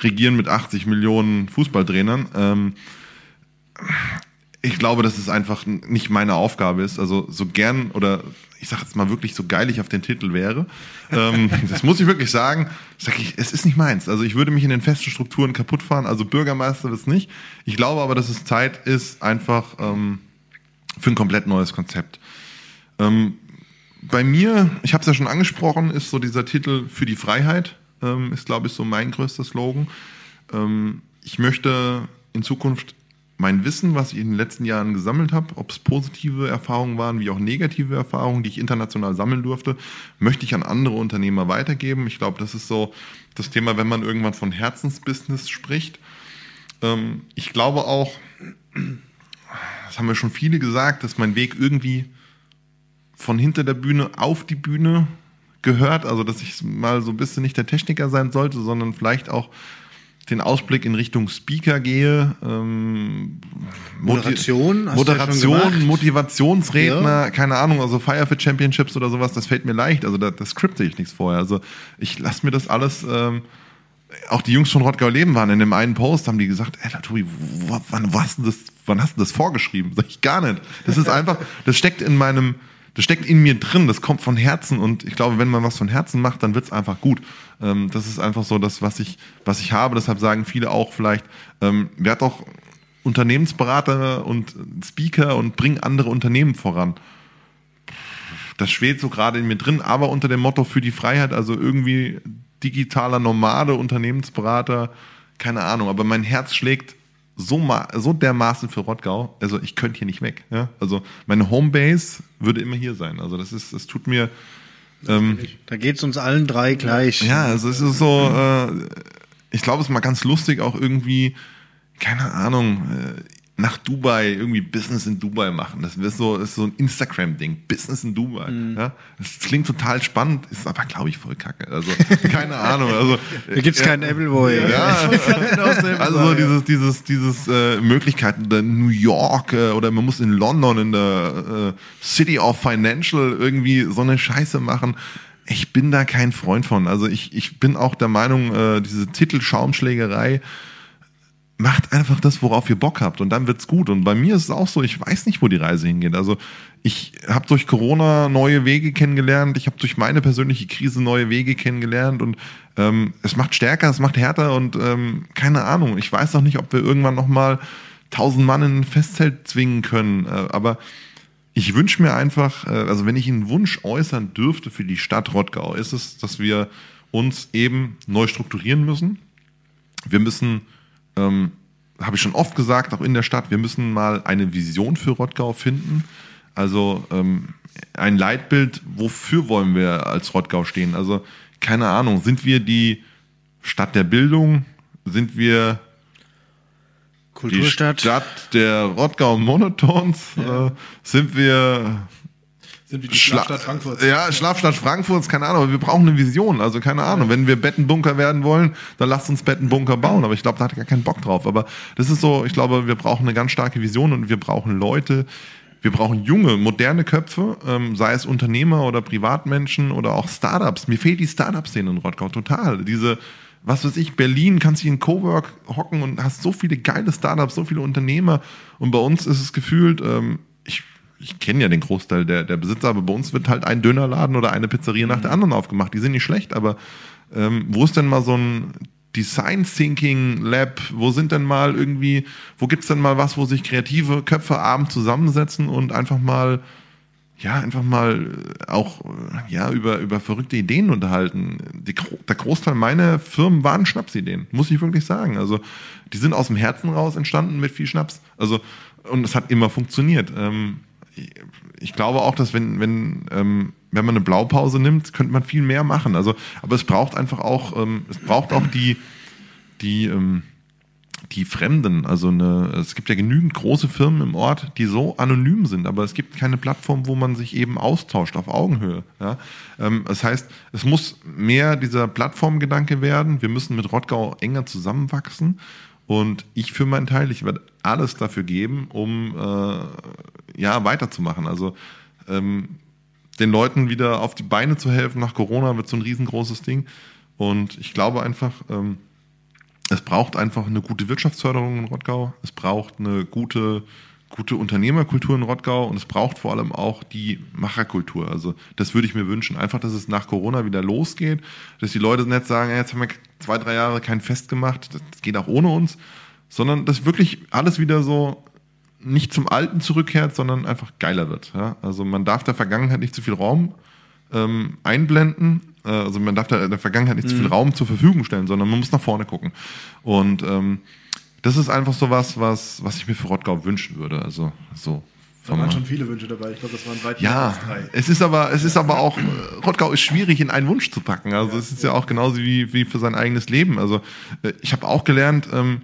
regieren mit 80 Millionen Fußballtrainern. Ähm, ich glaube, dass es einfach nicht meine Aufgabe ist. Also so gern oder ich sage jetzt mal wirklich so geil ich auf den Titel wäre, ähm, das muss ich wirklich sagen, sag ich, es ist nicht meins. Also ich würde mich in den festen Strukturen kaputt fahren. Also Bürgermeister das nicht. Ich glaube aber, dass es Zeit ist einfach ähm, für ein komplett neues Konzept. Ähm, bei mir, ich habe es ja schon angesprochen, ist so dieser Titel für die Freiheit, ähm, ist glaube ich so mein größter Slogan. Ähm, ich möchte in Zukunft mein Wissen, was ich in den letzten Jahren gesammelt habe, ob es positive Erfahrungen waren, wie auch negative Erfahrungen, die ich international sammeln durfte, möchte ich an andere Unternehmer weitergeben. Ich glaube, das ist so das Thema, wenn man irgendwann von Herzensbusiness spricht. Ähm, ich glaube auch, das haben wir schon viele gesagt, dass mein Weg irgendwie von hinter der Bühne auf die Bühne gehört. Also, dass ich mal so ein bisschen nicht der Techniker sein sollte, sondern vielleicht auch den Ausblick in Richtung Speaker gehe. Ähm, Moderation, ja schon Moderation, gemacht. Motivationsredner, Ja. keine Ahnung, also Fire for Championships oder sowas, das fällt mir leicht. Also da, das skripte ich nichts vorher. Also ich lasse mir das alles. Ähm, auch die Jungs von Rottgau Leben waren in dem einen Post, haben die gesagt, ey, Tobi, wann, wo hast du das, wann hast du das vorgeschrieben? Sag ich gar nicht. Das ist einfach, das steckt in meinem, das steckt in mir drin, das kommt von Herzen und ich glaube, wenn man was von Herzen macht, dann wird's einfach gut. Ähm, das ist einfach so das, was ich, was ich habe. Deshalb sagen viele auch vielleicht, ähm, werd doch Unternehmensberater und Speaker und bring andere Unternehmen voran das schwebt so gerade in mir drin, aber unter dem Motto für die Freiheit, also irgendwie digitaler Nomade, Unternehmensberater, keine Ahnung, aber mein Herz schlägt so, so dermaßen für Rottgau, also ich könnte hier nicht weg. Ja? Also meine Homebase würde immer hier sein. Also das ist, das tut mir, ähm, Da geht's uns allen drei gleich. ja, also es ist so, äh, ich glaube, es ist mal ganz lustig, auch irgendwie, keine Ahnung, äh, nach Dubai irgendwie Business in Dubai machen. Das ist so, ist so ein Instagram-Ding. Business in Dubai. Ja? Das klingt total spannend, ist aber, glaube ich, voll kacke. Also, keine Ahnung. Also, Da gibt's keinen Appleboy. ja, also so dieses, dieses, dieses äh, Möglichkeiten der New York äh, oder man muss in London in der äh, City of Financial irgendwie so eine Scheiße machen. Ich bin da kein Freund von. Also ich, ich bin auch der Meinung, äh, diese Titel-Schaumschlägerei macht einfach das, worauf ihr Bock habt und dann wird's gut. Und bei mir ist es auch so, ich weiß nicht, wo die Reise hingeht. Also ich habe durch Corona neue Wege kennengelernt, ich habe durch meine persönliche Krise neue Wege kennengelernt und ähm, es macht stärker, es macht härter und ähm, keine Ahnung. Ich weiß auch nicht, ob wir irgendwann noch mal tausend Mann in ein Festzelt zwingen können. Äh, aber ich wünsche mir einfach, äh, also wenn ich einen Wunsch äußern dürfte für die Stadt Rottgau, ist es, dass wir uns eben neu strukturieren müssen. Wir müssen, ähm, habe ich schon oft gesagt, auch in der Stadt, wir müssen mal eine Vision für Rottgau finden. Also ähm, ein Leitbild, wofür wollen wir als Rottgau stehen? Also keine Ahnung, sind wir die Stadt der Bildung? Sind wir die Kulturstadt. Stadt der Rottgau Monotons? Äh, sind wir Sind wie die Schla Schlafstadt Frankfurt. Ja, Schlafstadt Frankfurts, keine Ahnung, aber wir brauchen eine Vision, also keine Ahnung. Wenn wir Bettenbunker werden wollen, dann lasst uns Bettenbunker bauen, aber ich glaube, da hat er gar keinen Bock drauf. Aber das ist so, ich glaube, wir brauchen eine ganz starke Vision und wir brauchen Leute, wir brauchen junge, moderne Köpfe, ähm, sei es Unternehmer oder Privatmenschen oder auch Startups. Mir fehlt die Startup-Szene in Rottgau total. Diese, was weiß ich, Berlin, kannst dich in Cowork hocken und hast so viele geile Startups, so viele Unternehmer. Und bei uns ist es gefühlt, ähm, ich, kenne ja den Großteil der, der Besitzer, aber bei uns wird halt ein Dönerladen oder eine Pizzeria nach der anderen aufgemacht. Die sind nicht schlecht, aber ähm, wo ist denn mal so ein Design Thinking Lab? Wo sind denn mal irgendwie, wo gibt's denn mal was, wo sich kreative Köpfe abends zusammensetzen und einfach mal ja, einfach mal äh, auch äh, ja, über, über verrückte Ideen unterhalten. Die, der Großteil meiner Firmen waren Schnapsideen, muss ich wirklich sagen. Also die sind aus dem Herzen raus entstanden mit viel Schnaps. Also und es hat immer funktioniert. Ähm, ich, glaube auch, dass wenn, wenn, ähm, wenn man eine Blaupause nimmt, könnte man viel mehr machen. Also, aber es braucht einfach auch, ähm, es braucht auch die, die, ähm, die Fremden, also eine, es gibt ja genügend große Firmen im Ort, die so anonym sind, aber es gibt keine Plattform, wo man sich eben austauscht auf Augenhöhe. Ja? Ähm, das heißt, es muss mehr dieser Plattformgedanke werden. Wir müssen mit Rottgau enger zusammenwachsen. Und ich für meinen Teil, ich werde alles dafür geben, um äh, ja weiterzumachen. Also ähm, den Leuten wieder auf die Beine zu helfen nach Corona wird so ein riesengroßes Ding. Und ich glaube einfach, ähm, es braucht einfach eine gute Wirtschaftsförderung in Rottgau. Es braucht eine gute, gute Unternehmerkultur in Rottgau und es braucht vor allem auch die Macherkultur. Also das würde ich mir wünschen. Einfach, dass es nach Corona wieder losgeht, dass die Leute nicht sagen, "Ey, jetzt haben wir zwei, drei Jahre kein Fest gemacht, das geht auch ohne uns, sondern dass wirklich alles wieder so nicht zum Alten zurückkehrt, sondern einfach geiler wird. Ja? Also man darf der Vergangenheit nicht zu viel Raum ähm, einblenden. Äh, Also man darf da in der Vergangenheit nicht zu viel Raum zur Verfügung stellen, sondern man muss nach vorne gucken. Und ähm, das ist einfach so was, was, was ich mir für Rottgau wünschen würde. Also so. Da waren schon viele Wünsche dabei. Ich glaube, das waren weit mehr Ja, als drei. es ist aber, es ist aber auch, äh, Rottgau ist schwierig in einen Wunsch zu packen. Also es ist ja auch genauso wie, wie für sein eigenes Leben. Also äh, ich habe auch gelernt, ähm,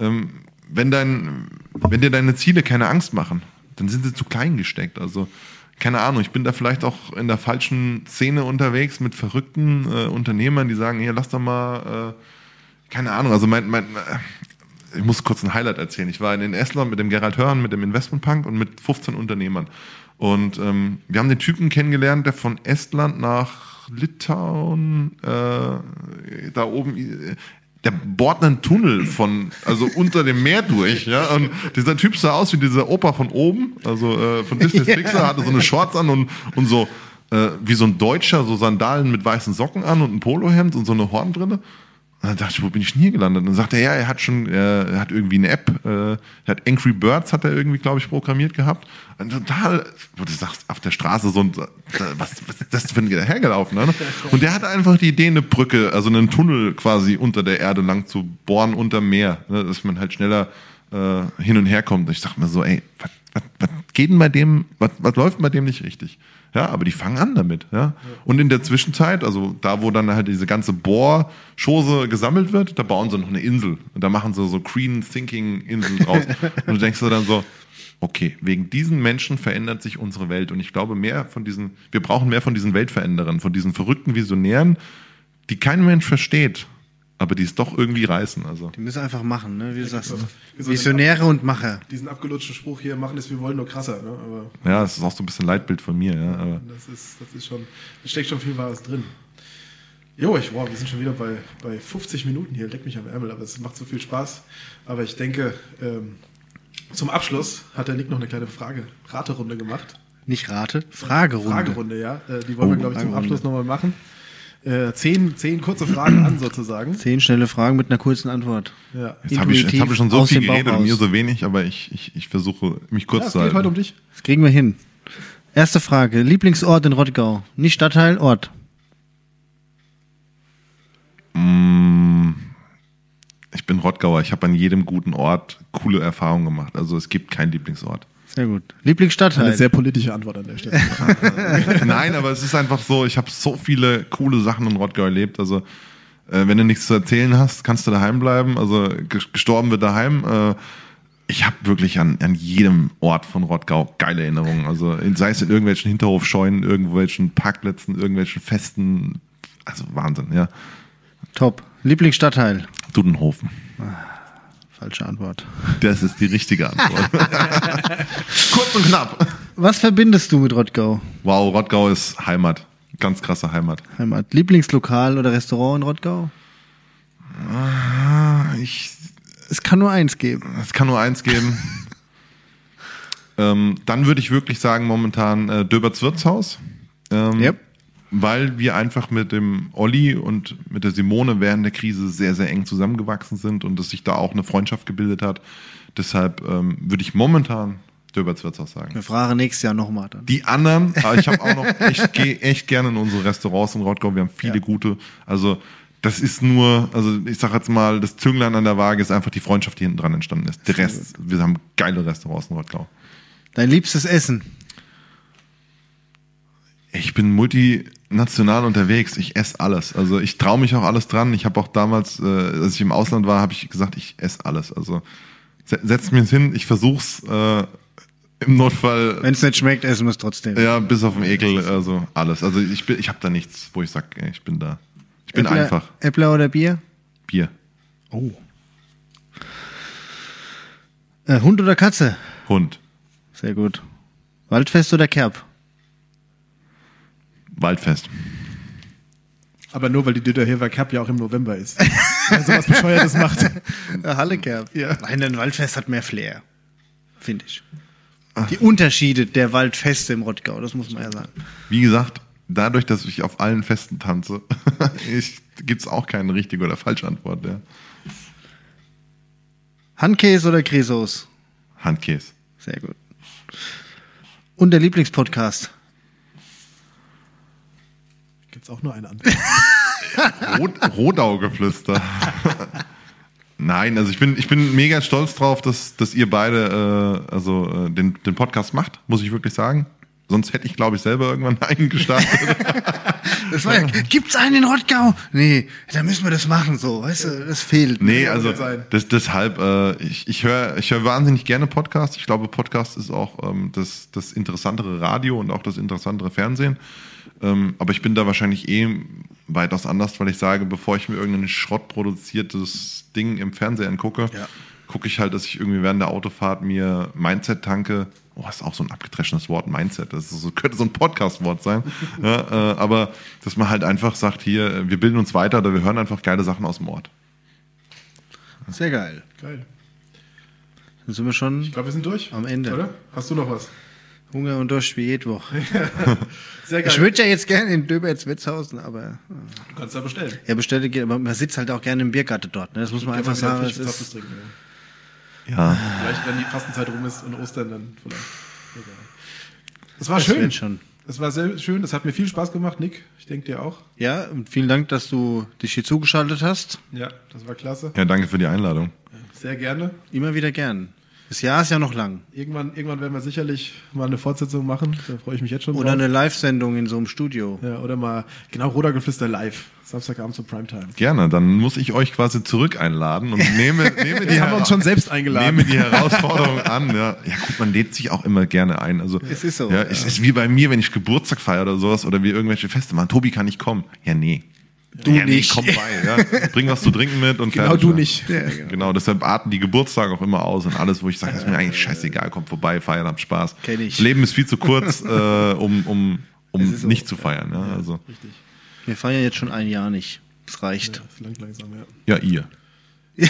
ähm, wenn dein, wenn dir deine Ziele keine Angst machen, dann sind sie zu klein gesteckt. Also keine Ahnung, ich bin da vielleicht auch in der falschen Szene unterwegs mit verrückten äh, Unternehmern, die sagen, hier lass doch mal, äh, keine Ahnung, also mein, mein, äh, ich muss kurz ein Highlight erzählen. Ich war in Estland mit dem Gerald Hörn, mit dem Investmentpunk und mit 15 Unternehmern. Und ähm, wir haben den Typen kennengelernt, der von Estland nach Litauen, äh, da oben, äh, der bohrt einen Tunnel von, also unter dem Meer durch, ja. Und dieser Typ sah aus wie dieser Opa von oben, also äh, von Disney's Pixar, hatte so eine Shorts an und, und so, äh, wie so ein Deutscher, so Sandalen mit weißen Socken an und ein Polohemd und so eine Hornbrille. Und dann dachte ich, wo bin ich denn hier gelandet? Und dann sagte er, ja, er hat schon, er hat irgendwie eine App, äh, er hat Angry Birds hat er irgendwie, glaube ich, programmiert gehabt. Und total, wo du sagst, auf der Straße so ein, was, was ist das für ein hergelaufen? Ne? Und der hatte einfach die Idee, eine Brücke, also einen Tunnel quasi unter der Erde lang zu bohren unter Meer, ne? dass man halt schneller äh, hin und her kommt. Und ich sag mir so, ey, was, was, was geht denn bei dem, was, was läuft bei dem nicht richtig? Ja, aber die fangen an damit, ja. Und in der Zwischenzeit, also da, wo dann halt diese ganze Bohrschose gesammelt wird, da bauen sie noch eine Insel. Und da machen sie so Green Thinking Inseln draus. und du denkst dir dann so, okay, wegen diesen Menschen verändert sich unsere Welt. Und ich glaube, mehr von diesen, wir brauchen mehr von diesen Weltveränderern, von diesen verrückten Visionären, die kein Mensch versteht, aber die es doch irgendwie reißen. Also. Die müssen einfach machen, ne? wie du sagst. so- Visionäre und Macher. Diesen abgelutschten Spruch hier, machen es, wir wollen nur krasser. Ne? Aber Ja, das ist auch so ein bisschen Leitbild von mir, ja. Aber das ist, das ist schon, da steckt schon viel Wahres drin. Jo, ich, wow, wir sind schon wieder bei, bei 50 Minuten hier, leck mich am Ärmel, aber es macht so viel Spaß. Aber ich denke, ähm, zum Abschluss hat der Nick noch eine kleine Frage, Raterunde gemacht. Nicht Rate, Fragerunde. Fragerunde, ja. Äh, die wollen wir, Oh, glaube ich, zum. Abschluss nochmal machen. Äh, zehn, zehn kurze Fragen an, sozusagen. Zehn schnelle Fragen mit einer kurzen Antwort. Ja. Jetzt habe ich, jetzt hab ich schon so viel geredet und mir so wenig, aber ich, ich, ich versuche mich kurz Ja, es zu geht halten. heute um dich. Das kriegen wir hin. Erste Frage. Lieblingsort in Rottgau. Nicht Stadtteil, Ort. Ich bin Rottgauer, ich habe an jedem guten Ort coole Erfahrungen gemacht. Also es gibt keinen Lieblingsort. Sehr gut. Lieblingsstadtteil. Eine sehr politische Antwort an der Stelle. Nein, aber es ist einfach so, ich habe so viele coole Sachen in Rottgau erlebt. Also äh, wenn du nichts zu erzählen hast, kannst du daheim bleiben. Also ges- gestorben wird daheim. Äh, ich habe wirklich an, an jedem Ort von Rottgau geile Erinnerungen. Also in- sei es in irgendwelchen Hinterhofscheunen, irgendwelchen Parkplätzen, irgendwelchen Festen. Also Wahnsinn, ja. Top. Lieblingsstadtteil. Dudenhofen. Falsche Antwort. Das ist die richtige Antwort. Kurz und knapp. Was verbindest du mit Rottgau? Wow, Rottgau ist Heimat. Ganz krasse Heimat. Heimat. Lieblingslokal oder Restaurant in Rottgau? Ich, Es kann nur eins geben. es kann nur eins geben. ähm, dann würde ich wirklich sagen, momentan äh, Döberts Wirtshaus. Ähm, Yep. Weil wir einfach mit dem Olli und mit der Simone während der Krise sehr, sehr eng zusammengewachsen sind und es sich da auch eine Freundschaft gebildet hat. Deshalb ähm, würde ich momentan Döberts Wirtshaus sagen. Wir fragen nächstes Jahr nochmal dann. Die anderen, aber ich habe auch noch, ich gehe echt gerne in unsere Restaurants in Rottgau. Wir haben viele gute. Also das ist nur, also ich sag jetzt mal, das Zünglein an der Waage ist einfach die Freundschaft, die hinten dran entstanden ist. Der Rest, wir haben geile Restaurants in Rottgau. Dein liebstes Essen? Ich bin multinational unterwegs. Ich esse alles. Also ich traue mich auch alles dran. Ich habe auch damals, äh, als ich im Ausland war, habe ich gesagt, ich esse alles. Also se- setzt mir hin, ich versuch's äh, im Notfall. Wenn es nicht schmeckt, essen wir es trotzdem. Ja, bis auf den Ekel, also alles. Also ich bin, ich habe da nichts, wo ich sag, ich bin da. Ich bin Äppler, einfach. Äppler oder Bier? Bier. Oh. Äh, Hund oder Katze? Hund. Sehr gut. Waldfest oder Kerb? Waldfest. Aber nur, weil die Döderhever Cup ja auch im November ist. Wer sowas Bescheuertes macht. Halle Kerb. Ja. Nein, ein Waldfest hat mehr Flair. Finde ich. Die Unterschiede der Waldfeste im Rottgau, das muss man ja sagen. Wie gesagt, dadurch, dass ich auf allen Festen tanze, ich, gibt's auch keine richtige oder falsche Antwort. Ja. Handkäse oder Cresos? Handkäse. Sehr gut. Und der Lieblingspodcast? Jetzt auch nur eine an. Rot, Rodaugeflüster. Nein, also ich bin, ich bin mega stolz drauf, dass, dass ihr beide äh, also, äh, den, den Podcast macht, muss ich wirklich sagen. Sonst hätte ich, glaube ich, selber irgendwann einen gestartet. Das war ja, gibt's einen in Rottgau? Nee, da müssen wir das machen, so, weißt du, das fehlt. Nee, also das, deshalb, äh, ich, ich höre ich hör wahnsinnig gerne Podcasts. Ich glaube, Podcast ist auch ähm, das, das interessantere Radio und auch das interessantere Fernsehen. Ähm, aber ich bin da wahrscheinlich eh weitaus anders, weil ich sage, bevor ich mir irgendein schrottproduziertes Ding im Fernsehen angucke, Ja. gucke ich halt, dass ich irgendwie während der Autofahrt mir Mindset tanke. Oh, ist auch so ein abgedreschenes Wort, Mindset. Das ist so, könnte so ein Podcast-Wort sein. ja, äh, aber dass man halt einfach sagt, hier, wir bilden uns weiter oder wir hören einfach geile Sachen aus dem Ort. Sehr geil. Geil. Dann sind wir schon Ich glaube, wir sind durch. Am Ende. Oder? Hast du noch was? Hunger und Durst wie jede Woche. Sehr geil. Ich würde ja jetzt gerne in Döberts-Witzhausen, aber du kannst da bestellen. ja, bestellte geht, aber man sitzt halt auch gerne im Biergarten dort. Ne? Das muss man einfach Einfach sagen. ist, trinken. Ja. Ja. Vielleicht, wenn die Fastenzeit rum ist und Ostern, dann vielleicht. Es war Das schön. schon. Es war sehr schön. Das hat mir viel Spaß gemacht, Nick. Ich denke dir auch. ja, und vielen Dank, dass du dich hier zugeschaltet hast. Ja, das war klasse. ja, danke für die Einladung. Sehr gerne. Immer wieder gern. Das Jahr ist ja noch lang. Irgendwann, irgendwann werden wir sicherlich mal eine Fortsetzung machen. Da freue ich mich jetzt schon Oder drauf. eine Live-Sendung in so einem Studio. ja, oder mal, genau, Rodergeflüster live. Samstagabend zur Primetime. Gerne, dann muss ich euch quasi zurück einladen und nehme, nehme, die, haben wir uns schon selbst eingeladen. nehme die Herausforderung an. Ja. ja, gut, man lädt sich auch immer gerne ein. Also, Es ist so, Ja, ja. Es ist wie bei mir, wenn ich Geburtstag feiere oder sowas oder wir irgendwelche Feste machen. Tobi kann nicht kommen. Ja, nee. Du ja, nicht. Nee, komm bei. Ja. Bring was zu trinken mit und Genau fertig, du ja. nicht. Genau. deshalb arten die Geburtstage auch immer aus und alles, wo ich sage, ist mir eigentlich scheißegal, kommt vorbei, feiern, habt Spaß. Kenn ich. Das Leben ist viel zu kurz, äh, um, um, um ist so. nicht zu feiern. Ja, also, Richtig. Wir feiern jetzt schon ein Jahr nicht. Es reicht. Langt langsam, ja. ja, ihr.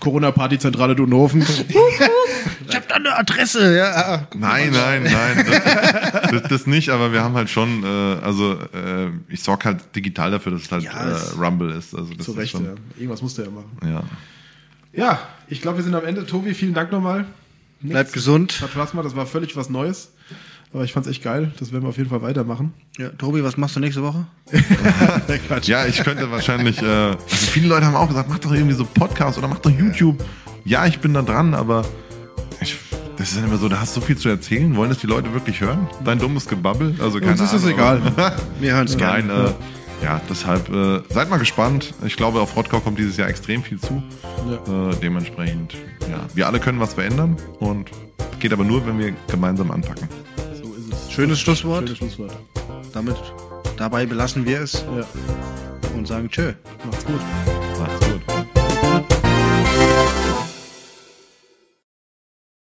Corona-Party-Zentrale Dunhofen. Eine Adresse, ja. Nein, nein, nein. Das, das, das nicht, aber wir haben halt schon, äh, also äh, ich sorge halt digital dafür, dass es halt Ja, es- äh, Rumble ist. Also das Zu ist Recht, schon, ja. Irgendwas musst du ja machen. ja. Ja, ich glaube, wir sind am Ende. Tobi, vielen Dank nochmal. Bleib gesund. Hat Spaß gemacht. Das war völlig was Neues. Aber ich fand's echt geil. Das werden wir auf jeden Fall weitermachen. Ja, Tobi, was machst du nächste Woche? Ja, ich könnte wahrscheinlich, äh, also viele Leute haben auch gesagt, mach doch irgendwie so Podcast oder mach doch YouTube. Ja, ich bin da dran, aber das ist dann immer so, da hast du so viel zu erzählen. Wollen das die Leute wirklich hören? Dein dummes Gebabbel? Also keine Uns ist das Ahnung, egal. aber- Wir hören es Nein, gerne. äh, ja, deshalb äh, seid mal gespannt. Ich glaube, auf Rottgau kommt dieses Jahr extrem viel zu. Äh, dementsprechend, ja, wir alle können was verändern und geht aber nur, wenn wir gemeinsam anpacken. So ist es. Schönes Schlusswort. Schönes Schlusswort. Damit, dabei belassen wir es Ja, und sagen Tschö. Macht's gut.